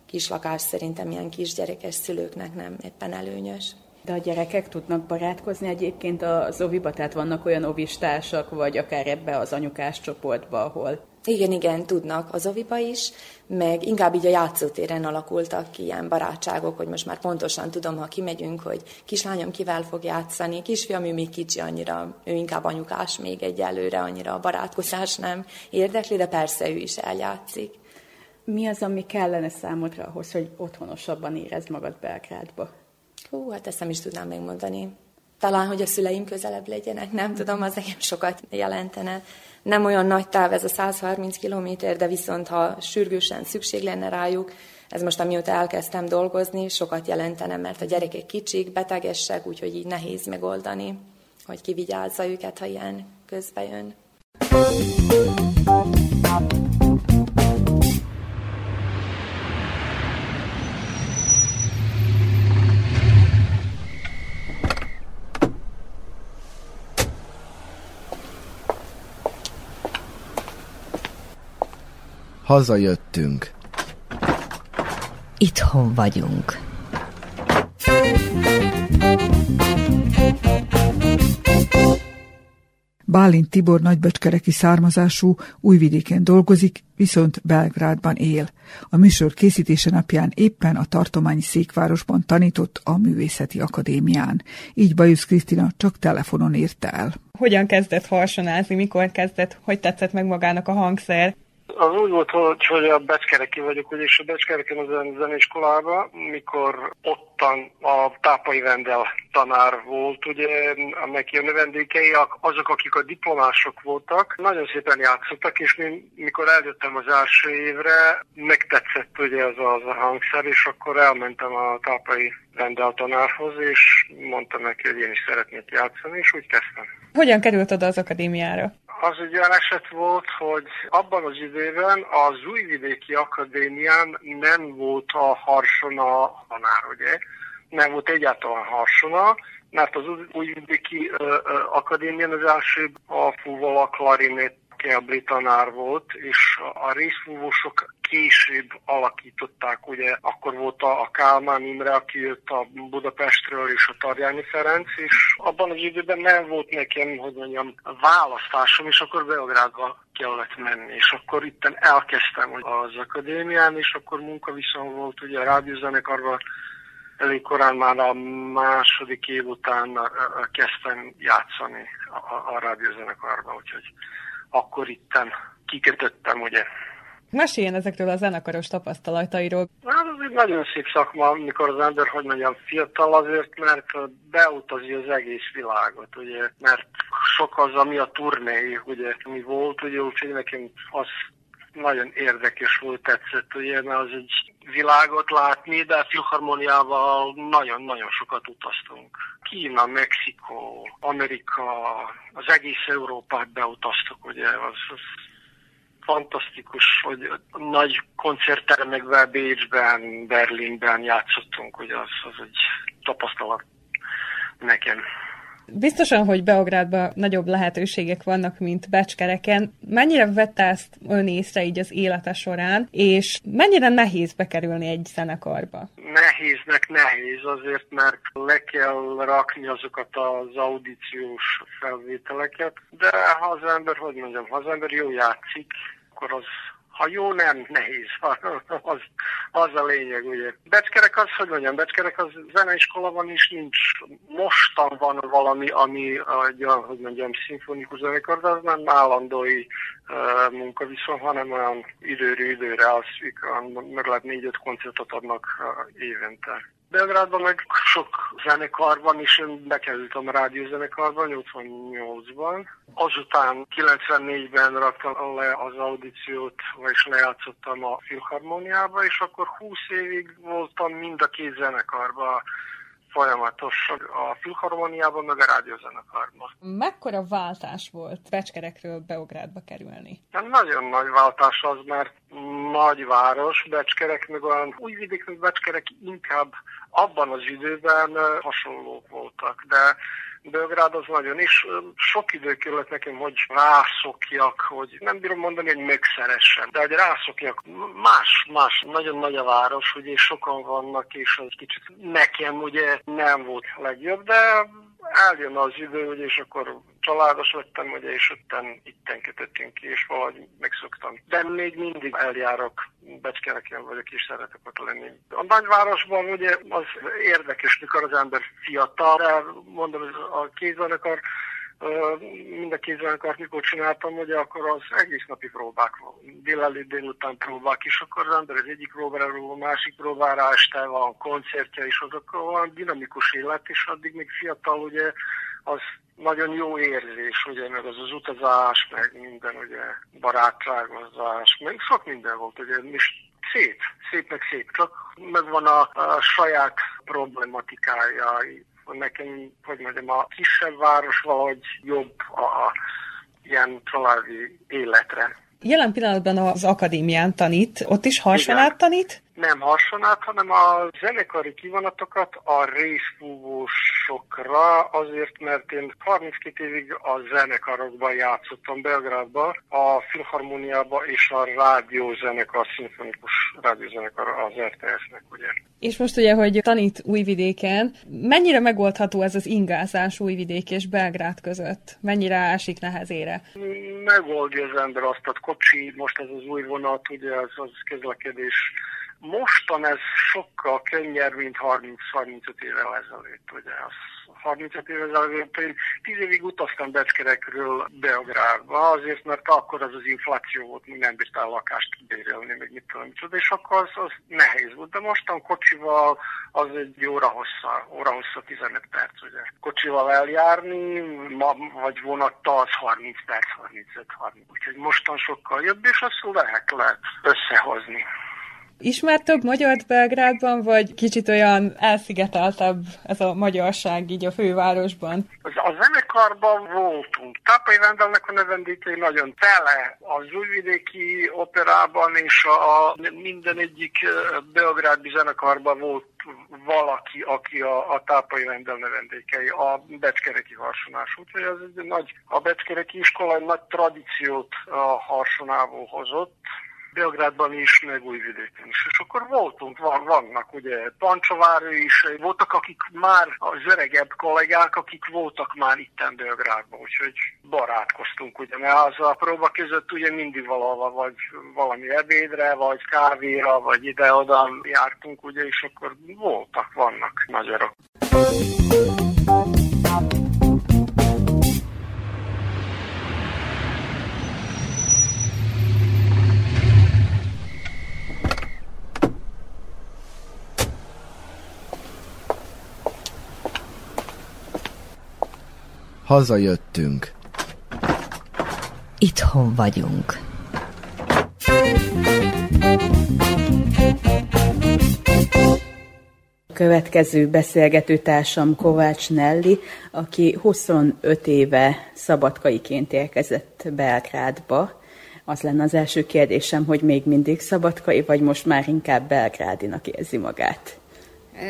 kis lakás szerintem ilyen kisgyerekes szülőknek nem éppen előnyös. De a gyerekek tudnak barátkozni egyébként az oviba, tehát vannak olyan ovistársak, vagy akár ebbe az anyukás csoportba, ahol igen, igen, tudnak az oviba is, meg inkább így a játszótéren alakultak ki ilyen barátságok, hogy most már pontosan tudom, ha kimegyünk, hogy kislányom kivel fog játszani, kisfiam, ő még kicsi annyira, ő inkább anyukás még egyelőre, annyira a barátkozás nem érdekli, de persze ő is eljátszik. Mi az, ami kellene számodra ahhoz, hogy otthonosabban érezd magad Belgrádba? Hú, hát ezt nem is tudnám megmondani. Talán, hogy a szüleim közelebb legyenek, nem tudom, az nekem sokat jelentene. Nem olyan nagy táv ez a 130 kilométer, de viszont ha sürgősen szükség lenne rájuk, ez most amióta elkezdtem dolgozni, sokat jelentene, mert a gyerekek kicsik, betegesek, úgyhogy így nehéz megoldani, hogy kivigyázza őket, ha ilyen közbe jön. Hazajöttünk. Itthon vagyunk. Bálint Tibor nagybecskereki származású, újvidéken dolgozik, viszont Belgrádban él. A műsor készítése napján éppen a tartományi székvárosban tanított a Művészeti Akadémián. Így Bajusz Krisztina csak telefonon írta el. Hogyan kezdett harsonázni, mikor kezdett, hogy tetszett meg magának a hangszer? Az úgy volt, hogy, a Becskereki vagyok, ugyanis a Becskereken a zeneiskolában, mikor ottan a Tápai Vendel tanár volt, ugye, neki a növendékei, azok, akik a diplomások voltak, nagyon szépen játszottak, és mi, mikor eljöttem az első évre, megtetszett ugye az, az a hangszer, és akkor elmentem a Tápai Vendel tanárhoz, és mondtam neki, hogy én is szeretnék játszani, és úgy kezdtem. Hogyan került oda az akadémiára? Az egy olyan eset volt, hogy abban az időben az Újvidéki Akadémián nem volt a harsona tanár, ugye? Nem volt egyáltalán harsona, mert az Újvidéki Akadémián az első a fúval a klarinét Kelbli tanár volt, és a részfúvósok később alakították, ugye akkor volt a, a Kálmán Imre, aki jött a Budapestről, és a Tarjányi Ferenc, és abban az időben nem volt nekem, hogy mondjam, választásom, és akkor Beográdba kellett menni, és akkor itt elkezdtem az akadémián, és akkor munkaviszony volt ugye a rádiózenekarban, elég korán már a második év után kezdtem játszani a, a rádiózenekarban, úgyhogy akkor itten kikötöttem, ugye. Meséljen ezekről a zenekaros tapasztalatairól. Hát ez egy nagyon szép szakma, amikor az ember, hogy mondjam, fiatal azért, mert beutazi az egész világot, ugye, mert sok az, ami a turné, ugye, mi volt, ugye, úgyhogy nekem az nagyon érdekes volt, tetszett, ugye, mert az egy világot látni, de filharmoniával nagyon-nagyon sokat utaztunk. Kína, Mexikó, Amerika, az egész Európát beutaztuk, ugye, az, az fantasztikus, hogy nagy koncerttermekben, Bécsben, Berlinben játszottunk, hogy az, az egy tapasztalat nekem. Biztosan, hogy Beográdban nagyobb lehetőségek vannak, mint Becskereken. Mennyire vette ezt ön észre így az élete során, és mennyire nehéz bekerülni egy zenekarba? Nehéznek nehéz azért, mert le kell rakni azokat az audíciós felvételeket, de ha az ember, hogy mondjam, ha az ember jó játszik, akkor az ha jó, nem nehéz. Az, az a lényeg, ugye. Becskerek az, hogy mondjam, Becskerek az zeneiskola van, és nincs, mostan van valami, ami, olyan, hogy mondjam, szimfonikus zenekar, de az nem állandói uh, munkaviszony, hanem olyan időről időre, az, meg lehet négy-öt koncertot adnak uh, évente. Belgrádban meg sok zenekar van, és én bekerültem a rádiózenekarban 88-ban. Azután 94-ben raktam le az audíciót, vagyis lejátszottam a filharmoniába, és akkor 20 évig voltam mind a két zenekarban folyamatos a filharmoniában, meg a rádiózenekarban. Mekkora váltás volt Becskerekről Beográdba kerülni? Hát nagyon nagy váltás az, mert nagyváros, Becskerek, meg olyan újvidék, meg Becskerek inkább abban az időben hasonlók voltak, de Belgrád az nagyon, és sok idő kellett nekem, hogy rászokjak, hogy nem bírom mondani, hogy mögszeresen, de hogy rászokjak. Más, más, nagyon nagy a város, ugye, sokan vannak, és az kicsit nekem ugye nem volt legjobb, de eljön az idő, ugye, és akkor családos lettem, ugye, és ötten itten kötöttünk ki, és valahogy megszoktam. De még mindig eljárok, becskereken vagyok, és szeretek ott lenni. A nagyvárosban ugye az érdekes, mikor az ember fiatal, de mondom, a kézzenekar mind a kézzenekart, mikor csináltam, ugye akkor az egész napi próbák, délelőtt, délután próbák, és akkor az ember az egyik próbára, a másik próbára, este van koncertje, és azok van dinamikus élet, és addig még fiatal, ugye az nagyon jó érzés, ugye, meg az az utazás, meg minden, ugye, barátságozás, meg sok minden volt, ugye, és szép, szép meg szép, csak megvan a, a saját problematikája, nekem, hogy mondjam, a kisebb város valahogy jobb a, a ilyen családi életre. Jelen pillanatban az akadémián tanít, ott is harsonát tanít? Nem harsonát, hanem a zenekari kivonatokat a részfúvósokra, azért, mert én 32 évig a zenekarokban játszottam Belgrádban, a filharmoniában és a rádiózenekar, a szimfonikus rádiózenekar az RTS-nek, ugye. És most ugye, hogy tanít Újvidéken, mennyire megoldható ez az ingázás Újvidék és Belgrád között? Mennyire esik nehezére? Megoldja az ember azt, a kocsi, most ez az új vonat, ugye az, az közlekedés Mostan ez sokkal könnyebb, mint 30-35 évvel ezelőtt, ugye az 35 évvel ezelőtt én 10 évig utaztam Becskerekről Beográdba, azért, mert akkor az az infláció volt, mi nem bírtál lakást bérelni, meg mit tudom, micsoda, és akkor az, az nehéz volt. De mostan kocsival az egy óra hossza, óra hossza 15 perc, ugye. Kocsival eljárni, ma, vagy vonattal az 30 perc, 35-30. Úgyhogy mostan sokkal jobb, és azt lehet, lehet összehozni. Ismer több magyart Belgrádban, vagy kicsit olyan elszigeteltebb ez a magyarság így a fővárosban? A zenekarban voltunk. Tápai Vendelnek a növendékei nagyon tele. Az újvidéki operában és a minden egyik belgrádi zenekarban volt valaki, aki a, a Tápai Vendel növendékei, a Becskereki harsonás. Úgyhogy ez egy nagy, a Becskereki iskola egy nagy tradíciót a harsonából hozott Belgrádban is, meg Újvidéken is. És akkor voltunk, van, vannak ugye Pancsovári is, voltak akik már az öregebb kollégák, akik voltak már itten Belgrádban, úgyhogy barátkoztunk, ugye, mert az a próba között ugye mindig valahol, vagy valami ebédre, vagy kávéra, vagy ide-oda jártunk, ugye, és akkor voltak, vannak magyarok. Hazajöttünk. Itthon vagyunk. A következő beszélgető társam Kovács Nelli, aki 25 éve szabadkaiként érkezett Belgrádba. Az lenne az első kérdésem, hogy még mindig szabadkai, vagy most már inkább belgrádinak érzi magát?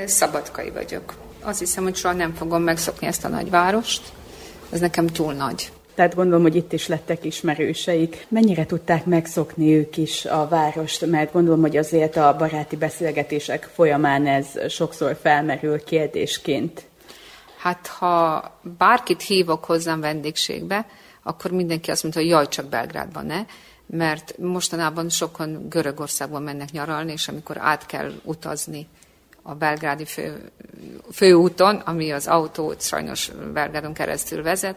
Szabadkai vagyok. Azt hiszem, hogy soha nem fogom megszokni ezt a nagyvárost. Ez nekem túl nagy. Tehát gondolom, hogy itt is lettek ismerőseik. Mennyire tudták megszokni ők is a várost? Mert gondolom, hogy azért a baráti beszélgetések folyamán ez sokszor felmerül kérdésként. Hát ha bárkit hívok hozzám vendégségbe, akkor mindenki azt mondta, hogy jaj, csak Belgrádban ne, mert mostanában sokan Görögországban mennek nyaralni, és amikor át kell utazni a belgrádi fő, főúton, ami az autót sajnos Belgrádon keresztül vezet,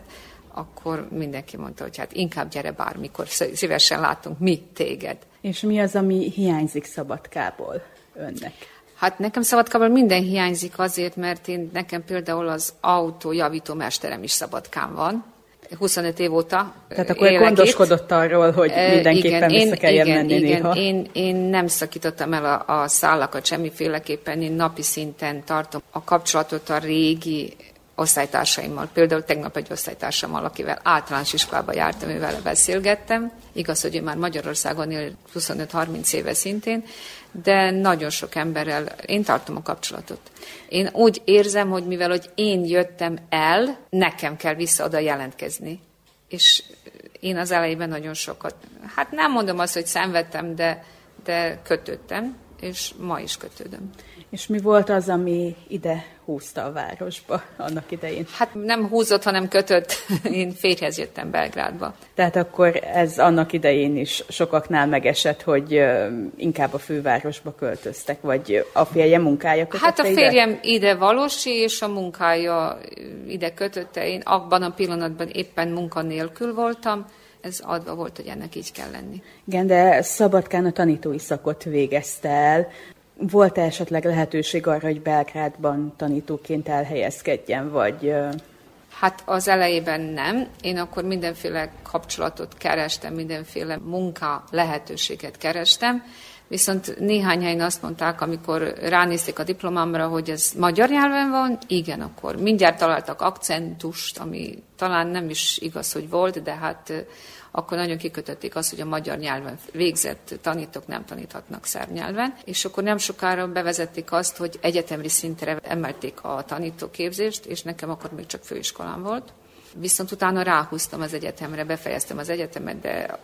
akkor mindenki mondta, hogy hát inkább gyere bármikor, szívesen látunk mi téged. És mi az, ami hiányzik Szabadkából önnek? Hát nekem Szabadkából minden hiányzik azért, mert én nekem például az autó javító mesterem is Szabadkán van, 25 év óta Tehát akkor gondoskodott arról, hogy mindenképpen igen, vissza kelljen igen, menni igen, néha. Én, én nem szakítottam el a, a szállakat semmiféleképpen, én napi szinten tartom a kapcsolatot a régi osztálytársaimmal. Például tegnap egy osztálytársammal, akivel általános iskolába jártam, ővel beszélgettem. Igaz, hogy ő már Magyarországon él 25-30 éve szintén, de nagyon sok emberrel én tartom a kapcsolatot. Én úgy érzem, hogy mivel hogy én jöttem el, nekem kell vissza oda jelentkezni. És én az elejében nagyon sokat, hát nem mondom azt, hogy szenvedtem, de, de kötöttem, és ma is kötődöm. És mi volt az, ami ide húzta a városba annak idején? Hát nem húzott, hanem kötött. Én férjhez jöttem Belgrádba. Tehát akkor ez annak idején is sokaknál megesett, hogy inkább a fővárosba költöztek, vagy a férje munkája kötötte Hát a ide? férjem ide valósi, és a munkája ide kötötte. Én abban a pillanatban éppen munkanélkül voltam, ez adva volt, hogy ennek így kell lenni. Igen, de Szabadkán a tanítói szakot végezte el. Volt-e esetleg lehetőség arra, hogy Belgrádban tanítóként elhelyezkedjen, vagy... Hát az elejében nem. Én akkor mindenféle kapcsolatot kerestem, mindenféle munka lehetőséget kerestem. Viszont néhány helyen azt mondták, amikor ránézték a diplomámra, hogy ez magyar nyelven van, igen, akkor mindjárt találtak akcentust, ami talán nem is igaz, hogy volt, de hát akkor nagyon kikötötték azt, hogy a magyar nyelven végzett tanítók nem taníthatnak szerb nyelven, és akkor nem sokára bevezették azt, hogy egyetemri szintre emelték a tanítóképzést, és nekem akkor még csak főiskolám volt. Viszont utána ráhúztam az egyetemre, befejeztem az egyetemet, de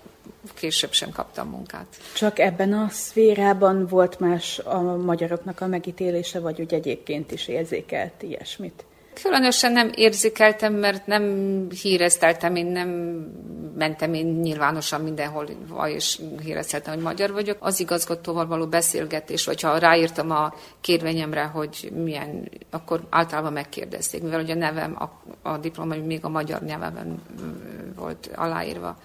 később sem kaptam munkát. Csak ebben a szférában volt más a magyaroknak a megítélése, vagy úgy egyébként is érzékelt ilyesmit? Különösen nem érzékeltem, mert nem hírezteltem, én nem mentem én nyilvánosan mindenhol, és hírezteltem, hogy magyar vagyok. Az igazgatóval való beszélgetés, vagy ha ráírtam a kérvényemre, hogy milyen, akkor általában megkérdezték, mivel ugye a nevem, a, a diploma még a magyar nyelven volt aláírva.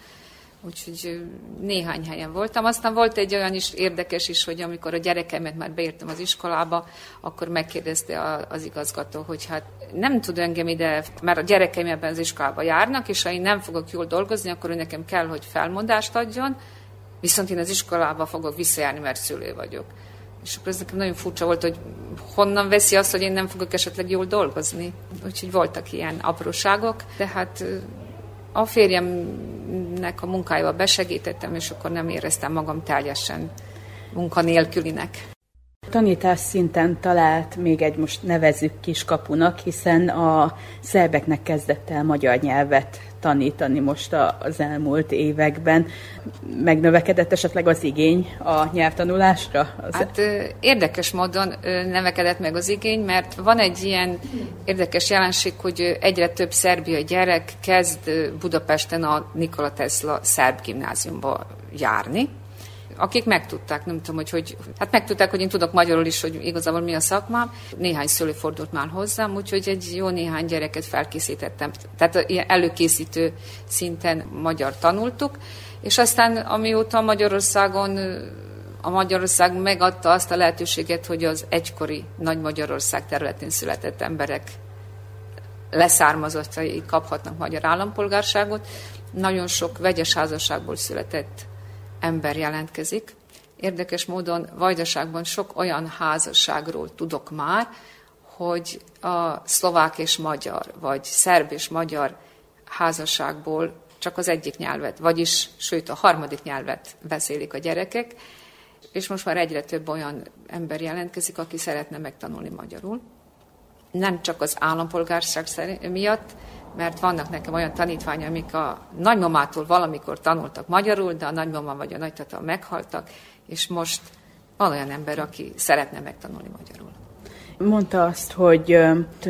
Úgyhogy néhány helyen voltam. Aztán volt egy olyan is érdekes is, hogy amikor a gyerekemet már beírtam az iskolába, akkor megkérdezte az igazgató, hogy hát nem tud engem ide, mert a gyerekeim ebben az iskolába járnak, és ha én nem fogok jól dolgozni, akkor ő nekem kell, hogy felmondást adjon, viszont én az iskolába fogok visszajárni, mert szülő vagyok. És akkor ez nekem nagyon furcsa volt, hogy honnan veszi azt, hogy én nem fogok esetleg jól dolgozni. Úgyhogy voltak ilyen apróságok, de hát a férjemnek a munkájával besegítettem, és akkor nem éreztem magam teljesen munkanélkülinek. Tanítás szinten talált még egy most nevezük kiskapunak, hiszen a szerbeknek kezdett el magyar nyelvet tanítani most az elmúlt években. Megnövekedett esetleg az igény a nyelvtanulásra? Az hát érdekes módon növekedett meg az igény, mert van egy ilyen érdekes jelenség, hogy egyre több szerbiai gyerek kezd Budapesten a Nikola Tesla szerb gimnáziumba járni, akik megtudták, nem tudom, hogy, hogy hát megtudták, hogy én tudok magyarul is, hogy igazából mi a szakmám. Néhány szülő fordult már hozzám, úgyhogy egy jó néhány gyereket felkészítettem. Tehát ilyen előkészítő szinten magyar tanultuk, és aztán amióta Magyarországon a Magyarország megadta azt a lehetőséget, hogy az egykori Nagy Magyarország területén született emberek leszármazottai kaphatnak magyar állampolgárságot. Nagyon sok vegyes házasságból született ember jelentkezik. Érdekes módon Vajdaságban sok olyan házasságról tudok már, hogy a szlovák és magyar, vagy szerb és magyar házasságból csak az egyik nyelvet, vagyis sőt a harmadik nyelvet beszélik a gyerekek, és most már egyre több olyan ember jelentkezik, aki szeretne megtanulni magyarul. Nem csak az állampolgárság miatt, mert vannak nekem olyan tanítványok, amik a nagymamától valamikor tanultak magyarul, de a nagymama vagy a nagytata meghaltak, és most van olyan ember, aki szeretne megtanulni magyarul. Mondta azt, hogy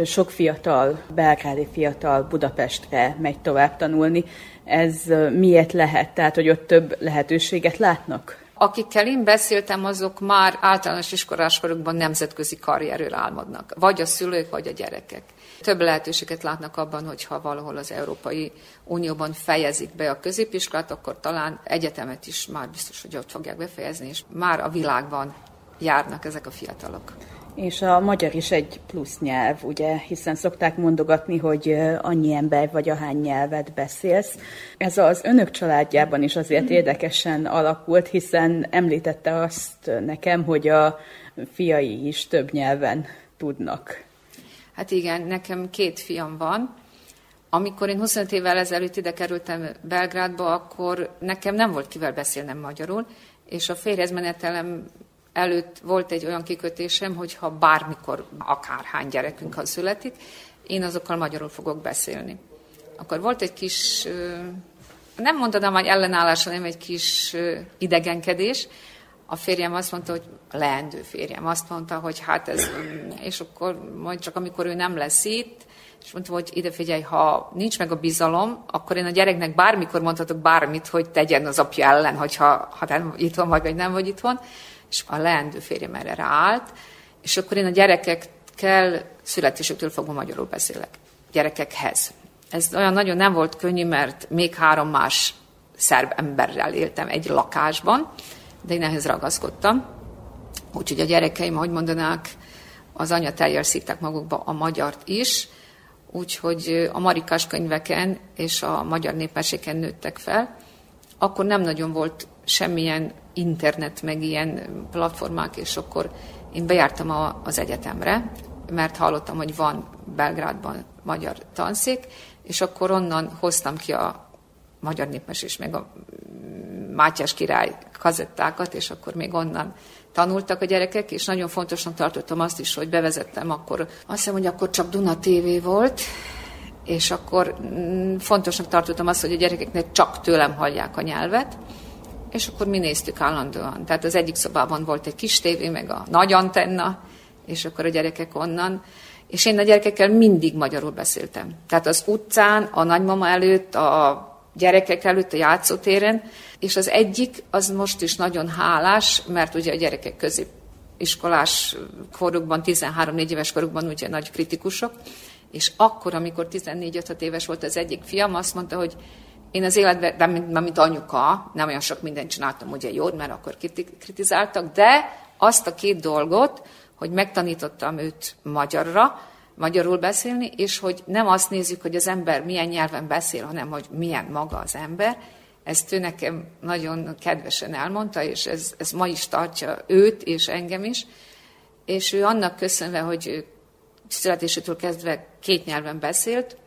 sok fiatal, belgrádi fiatal Budapestre megy tovább tanulni. Ez miért lehet? Tehát, hogy ott több lehetőséget látnak? Akikkel én beszéltem, azok már általános iskolás korukban nemzetközi karrierről álmodnak. Vagy a szülők, vagy a gyerekek. Több lehetőséget látnak abban, hogyha valahol az Európai Unióban fejezik be a középiskolát, akkor talán egyetemet is már biztos, hogy ott fogják befejezni, és már a világban járnak ezek a fiatalok. És a magyar is egy plusz nyelv, ugye, hiszen szokták mondogatni, hogy annyi ember vagy ahány nyelvet beszélsz. Ez az önök családjában is azért érdekesen alakult, hiszen említette azt nekem, hogy a fiai is több nyelven tudnak. Hát igen, nekem két fiam van. Amikor én 25 évvel ezelőtt ide kerültem Belgrádba, akkor nekem nem volt kivel beszélnem magyarul, és a férjezmenetelem előtt volt egy olyan kikötésem, hogy ha bármikor akárhány gyerekünk ha születik, én azokkal magyarul fogok beszélni. Akkor volt egy kis, nem mondanám, hogy ellenállás, hanem egy kis idegenkedés. A férjem azt mondta, hogy a leendő férjem azt mondta, hogy hát ez, és akkor majd csak amikor ő nem lesz itt, és mondta, hogy ide figyelj, ha nincs meg a bizalom, akkor én a gyereknek bármikor mondhatok bármit, hogy tegyen az apja ellen, hogyha ha nem itthon vagy, vagy nem vagy itthon, és a leendő férjem erre ráállt, és akkor én a gyerekekkel születésüktől fogva magyarul beszélek. Gyerekekhez. Ez olyan nagyon nem volt könnyű, mert még három más szerb emberrel éltem egy lakásban, de én ehhez ragaszkodtam. Úgyhogy a gyerekeim, ahogy mondanák, az anyateljel szívták magukba a magyart is, úgyhogy a marikás könyveken és a magyar népmeséken nőttek fel. Akkor nem nagyon volt semmilyen internet, meg ilyen platformák, és akkor én bejártam a, az egyetemre, mert hallottam, hogy van Belgrádban magyar tanszék, és akkor onnan hoztam ki a magyar népmesés, meg a Mátyás király kazettákat, és akkor még onnan tanultak a gyerekek, és nagyon fontosnak tartottam azt is, hogy bevezettem akkor, azt hiszem, hogy akkor csak Duna TV volt, és akkor mm, fontosnak tartottam azt, hogy a gyerekeknek csak tőlem hallják a nyelvet, és akkor mi néztük állandóan. Tehát az egyik szobában volt egy kis tévé, meg a nagy antenna, és akkor a gyerekek onnan. És én a gyerekekkel mindig magyarul beszéltem. Tehát az utcán, a nagymama előtt, a gyerekek előtt, a játszótéren, és az egyik, az most is nagyon hálás, mert ugye a gyerekek középiskolás korukban, 13-4 éves korukban ugye nagy kritikusok, és akkor, amikor 14-5 éves volt az egyik fiam, azt mondta, hogy én az életben, nem mint, mint anyuka, nem olyan sok mindent csináltam ugye jót, mert akkor kritizáltak, de azt a két dolgot, hogy megtanítottam őt magyarra, magyarul beszélni, és hogy nem azt nézzük, hogy az ember milyen nyelven beszél, hanem hogy milyen maga az ember. Ezt ő nekem nagyon kedvesen elmondta, és ez, ez ma is tartja őt és engem is. És ő annak köszönve, hogy születésétől kezdve két nyelven beszélt,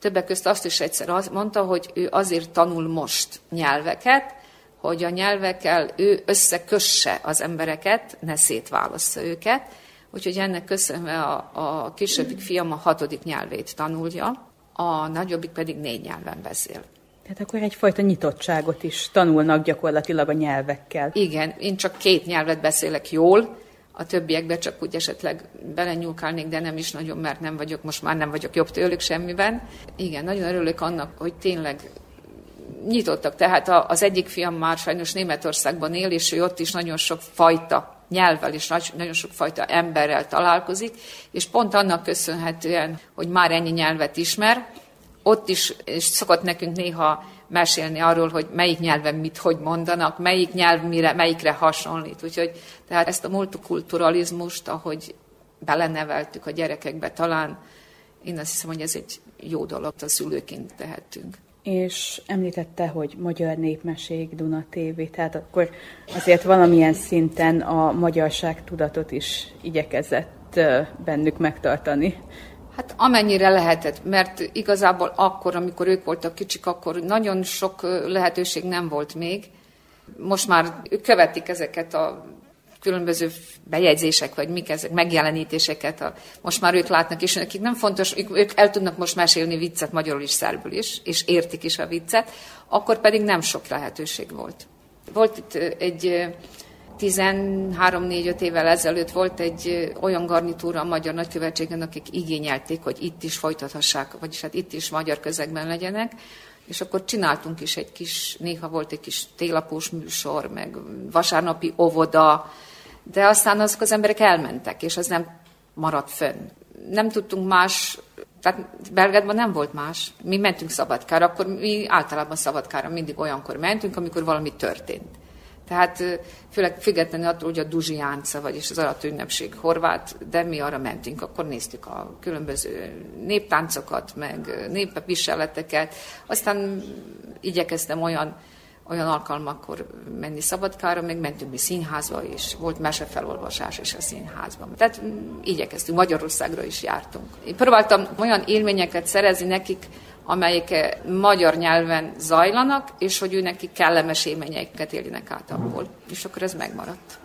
Többek közt azt is egyszer azt mondta, hogy ő azért tanul most nyelveket, hogy a nyelvekkel ő összekösse az embereket, ne szétválassza őket. Úgyhogy ennek köszönve a, a kisebbik fiam a hatodik nyelvét tanulja, a nagyobbik pedig négy nyelven beszél. Tehát akkor egyfajta nyitottságot is tanulnak gyakorlatilag a nyelvekkel. Igen, én csak két nyelvet beszélek jól, a többiekbe csak úgy esetleg belenyúlkálnék, de nem is nagyon, mert nem vagyok, most már nem vagyok jobb tőlük semmiben. Igen, nagyon örülök annak, hogy tényleg nyitottak. Tehát az egyik fiam már sajnos Németországban él, és ő ott is nagyon sok fajta nyelvvel és nagyon sok fajta emberrel találkozik, és pont annak köszönhetően, hogy már ennyi nyelvet ismer, ott is és szokott nekünk néha mesélni arról, hogy melyik nyelven mit hogy mondanak, melyik nyelv mire, melyikre hasonlít. Úgyhogy tehát ezt a multikulturalizmust, ahogy beleneveltük a gyerekekbe, talán én azt hiszem, hogy ez egy jó dolog, a szülőként tehetünk. És említette, hogy Magyar Népmesék, Duna TV, tehát akkor azért valamilyen szinten a magyarság tudatot is igyekezett bennük megtartani. Hát amennyire lehetett, mert igazából akkor, amikor ők voltak kicsik, akkor nagyon sok lehetőség nem volt még. Most már ők követik ezeket a különböző bejegyzések, vagy mik ezek, megjelenítéseket. A, most már ők látnak, és nekik nem fontos, ők, ők el tudnak most mesélni viccet magyarul is, szerbül is, és értik is a viccet, akkor pedig nem sok lehetőség volt. Volt itt egy 13-4-5 évvel ezelőtt volt egy olyan garnitúra a magyar nagykövetségen, akik igényelték, hogy itt is folytathassák, vagyis hát itt is magyar közegben legyenek, és akkor csináltunk is egy kis, néha volt egy kis télapós műsor, meg vasárnapi óvoda, de aztán azok az emberek elmentek, és az nem maradt fönn. Nem tudtunk más, tehát Belgrádban nem volt más. Mi mentünk Szabadkára, akkor mi általában Szabadkára mindig olyankor mentünk, amikor valami történt. Tehát főleg függetlenül attól, hogy a Duzsiánca, vagyis az alatt ünnepség horvát, de mi arra mentünk, akkor néztük a különböző néptáncokat, meg népviseleteket. Aztán igyekeztem olyan olyan alkalmakkor menni Szabadkára, meg mentünk mi színházba is, volt mesefelolvasás is a színházban. Tehát mm, igyekeztünk, Magyarországra is jártunk. Én próbáltam olyan élményeket szerezni nekik, amelyek magyar nyelven zajlanak, és hogy ő neki kellemes élményeket éljenek át abból. És akkor ez megmaradt.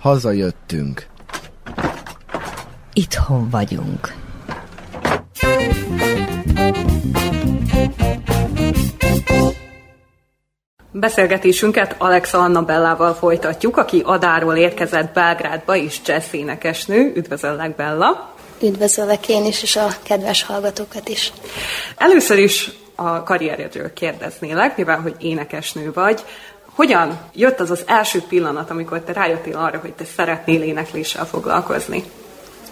Hazajöttünk. Itthon vagyunk. Beszélgetésünket Alexa Anna Bellával folytatjuk, aki Adáról érkezett Belgrádba és jazz énekesnő. Üdvözöllek, Bella! Üdvözöllek én is, és a kedves hallgatókat is. Először is a karrierjedről kérdeznélek, mivel hogy énekesnő vagy. Hogyan jött az az első pillanat, amikor te rájöttél arra, hogy te szeretnél énekléssel foglalkozni?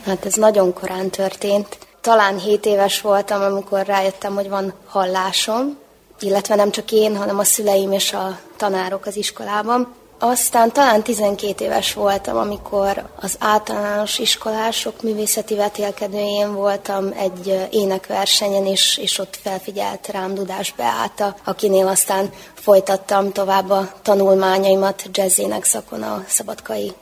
Hát ez nagyon korán történt. Talán 7 éves voltam, amikor rájöttem, hogy van hallásom, illetve nem csak én, hanem a szüleim és a tanárok az iskolában. Aztán talán 12 éves voltam, amikor az általános iskolások művészeti vetélkedőjén voltam egy énekversenyen, és, és ott felfigyelt rám Dudás Beáta, akinél aztán folytattam tovább a tanulmányaimat jazzének szakon a Szabadkai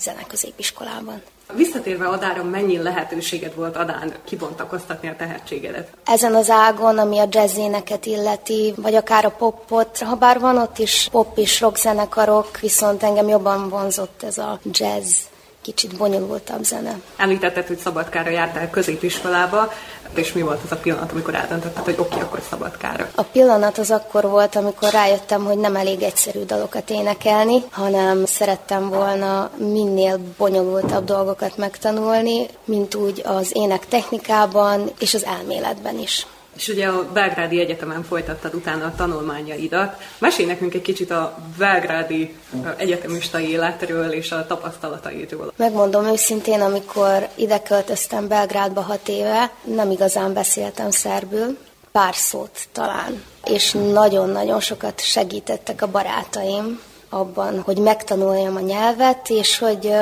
Zeneközépiskolában. Visszatérve Adára, mennyi lehetőséged volt Adán kibontakoztatni a tehetségedet? Ezen az ágon, ami a jazzéneket illeti, vagy akár a popot, ha bár van ott is pop és rock zenekarok, viszont engem jobban vonzott ez a jazz kicsit bonyolultabb zene. Említetted, hogy Szabadkára jártál középiskolába, és mi volt az a pillanat, amikor eldöntötted, hogy oké, okay, akkor Szabadkára? A pillanat az akkor volt, amikor rájöttem, hogy nem elég egyszerű dalokat énekelni, hanem szerettem volna minél bonyolultabb dolgokat megtanulni, mint úgy az ének technikában és az elméletben is. És ugye a Belgrádi Egyetemen folytattad utána a tanulmányaidat. Mesélj nekünk egy kicsit a belgrádi egyetemista életről és a tapasztalataidról. Megmondom őszintén, amikor ide költöztem Belgrádba hat éve, nem igazán beszéltem szerbül, pár szót talán. És nagyon-nagyon sokat segítettek a barátaim abban, hogy megtanuljam a nyelvet, és hogy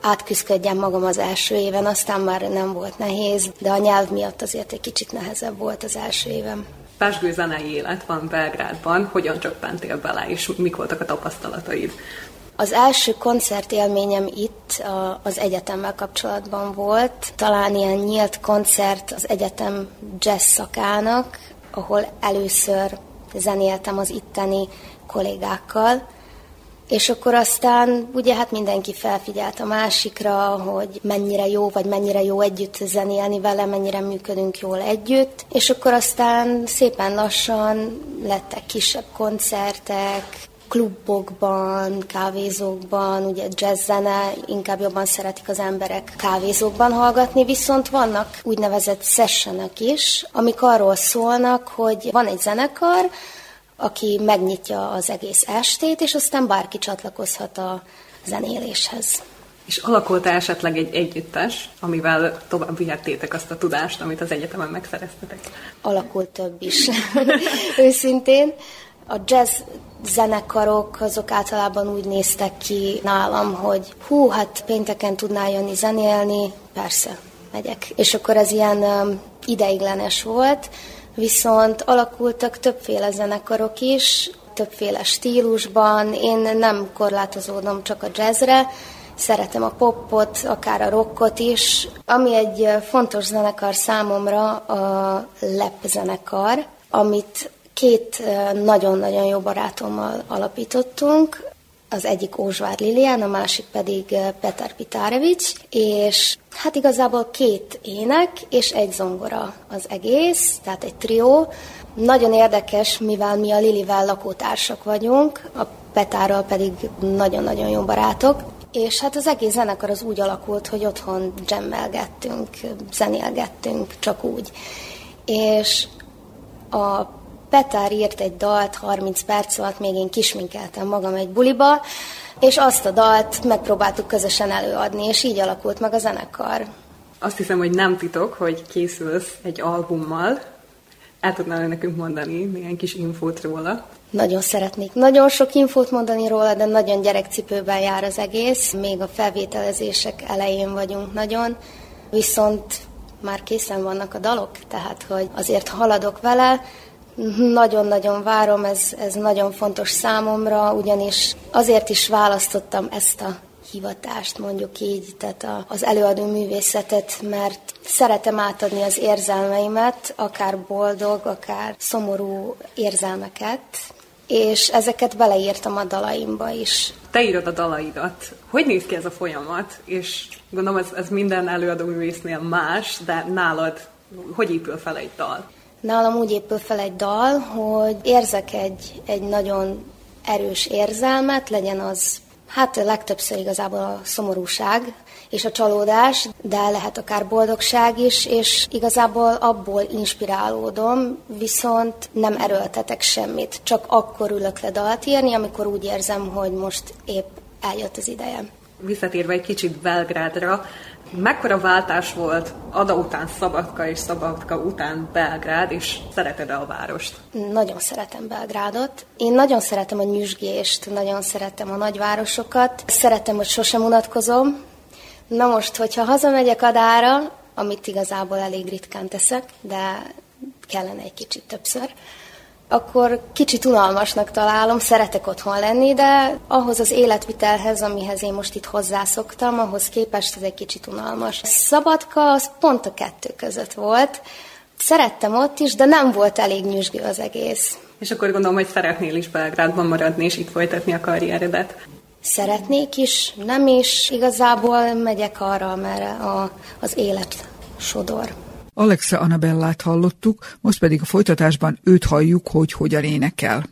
átküzdködjem magam az első éven, aztán már nem volt nehéz, de a nyelv miatt azért egy kicsit nehezebb volt az első évem. Pesgő zenei élet van Belgrádban, hogyan csöppentél bele, és mik voltak a tapasztalataid? Az első koncertélményem itt az egyetemmel kapcsolatban volt. Talán ilyen nyílt koncert az egyetem jazz szakának, ahol először zenéltem az itteni kollégákkal, és akkor aztán ugye hát mindenki felfigyelt a másikra, hogy mennyire jó, vagy mennyire jó együtt zenélni vele, mennyire működünk jól együtt. És akkor aztán szépen lassan lettek kisebb koncertek, klubokban, kávézókban, ugye jazz-zene, inkább jobban szeretik az emberek kávézókban hallgatni, viszont vannak úgynevezett sessionek is, amik arról szólnak, hogy van egy zenekar, aki megnyitja az egész estét, és aztán bárki csatlakozhat a zenéléshez. És alakult -e esetleg egy együttes, amivel tovább vihettétek azt a tudást, amit az egyetemen megszereztetek? Alakult több is, őszintén. A jazz zenekarok azok általában úgy néztek ki nálam, hogy hú, hát pénteken tudnál jönni zenélni, persze, megyek. És akkor ez ilyen um, ideiglenes volt, viszont alakultak többféle zenekarok is, többféle stílusban. Én nem korlátozódom csak a jazzre, szeretem a popot, akár a rockot is. Ami egy fontos zenekar számomra a lep zenekar, amit két nagyon-nagyon jó barátommal alapítottunk az egyik Ózsvár Lilián, a másik pedig eh, Peter Pitárevics, és hát igazából két ének és egy zongora az egész, tehát egy trió. Nagyon érdekes, mivel mi a Lilivel lakótársak vagyunk, a Petárral pedig nagyon-nagyon jó barátok, és hát az egész zenekar az úgy alakult, hogy otthon jammelgettünk, zenélgettünk, csak úgy. És a Petár írt egy dalt 30 perc alatt, még én kisminkeltem magam egy buliba, és azt a dalt megpróbáltuk közösen előadni, és így alakult meg a zenekar. Azt hiszem, hogy nem titok, hogy készülsz egy albummal. El tudnál nekünk mondani néhány kis infót róla? Nagyon szeretnék nagyon sok infót mondani róla, de nagyon gyerekcipőben jár az egész. Még a felvételezések elején vagyunk nagyon, viszont már készen vannak a dalok, tehát hogy azért haladok vele, nagyon-nagyon várom, ez, ez nagyon fontos számomra, ugyanis azért is választottam ezt a hivatást, mondjuk így, tehát a, az előadó művészetet, mert szeretem átadni az érzelmeimet, akár boldog, akár szomorú érzelmeket, és ezeket beleírtam a dalaimba is. Te írod a dalaidat. Hogy néz ki ez a folyamat? És gondolom, ez, ez minden előadó művésznél más, de nálad hogy épül fel egy dal? Nálam úgy épül fel egy dal, hogy érzek egy, egy nagyon erős érzelmet, legyen az Hát legtöbbször igazából a szomorúság és a csalódás, de lehet akár boldogság is, és igazából abból inspirálódom, viszont nem erőltetek semmit. Csak akkor ülök le dalt írni, amikor úgy érzem, hogy most épp eljött az ideje. Visszatérve egy kicsit Belgrádra, Mekkora váltás volt Ada után Szabadka és Szabadka után Belgrád, és szereted-e a várost? Nagyon szeretem Belgrádot. Én nagyon szeretem a nyüzsgést, nagyon szeretem a nagyvárosokat. Szeretem, hogy sosem unatkozom. Na most, hogyha hazamegyek Adára, amit igazából elég ritkán teszek, de kellene egy kicsit többször, akkor kicsit unalmasnak találom, szeretek otthon lenni, de ahhoz az életvitelhez, amihez én most itt hozzászoktam, ahhoz képest ez egy kicsit unalmas. Szabadka az pont a kettő között volt. Szerettem ott is, de nem volt elég nyüzsgő az egész. És akkor gondolom, hogy szeretnél is Belgrádban maradni, és itt folytatni a karrieredet. Szeretnék is, nem is. Igazából megyek arra, merre a, az élet sodor. Alexa Anabellát hallottuk, most pedig a folytatásban őt halljuk, hogy hogyan énekel.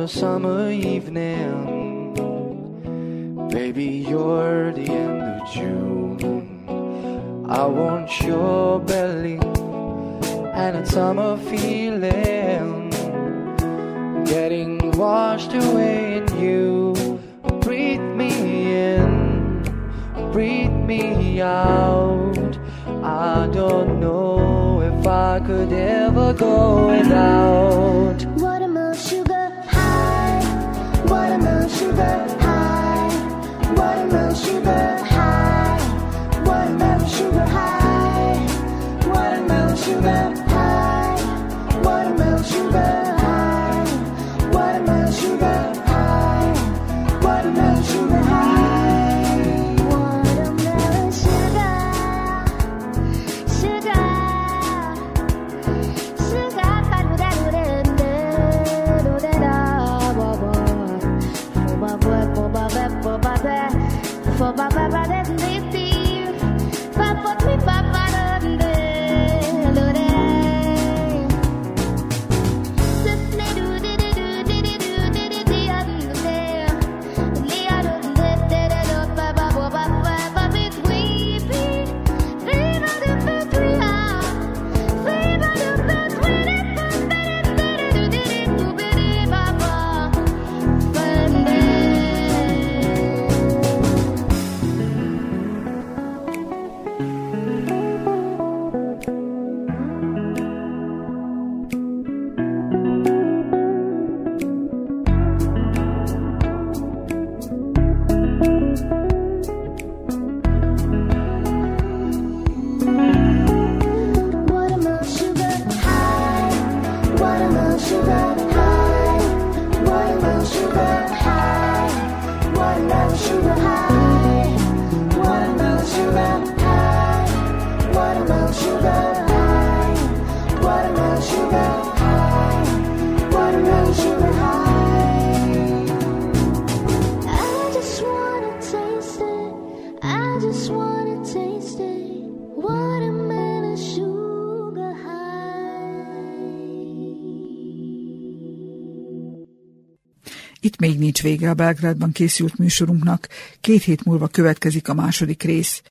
A summer evening. Baby, you're the end of June. I want your belly and a summer feeling. Getting washed away in you. Breathe me in, breathe me out. I don't know if I could ever go without. Watermelon sugar high. Watermelon sugar high. Watermelon sugar high. Watermelon sugar vége a Belgrádban készült műsorunknak, két hét múlva következik a második rész.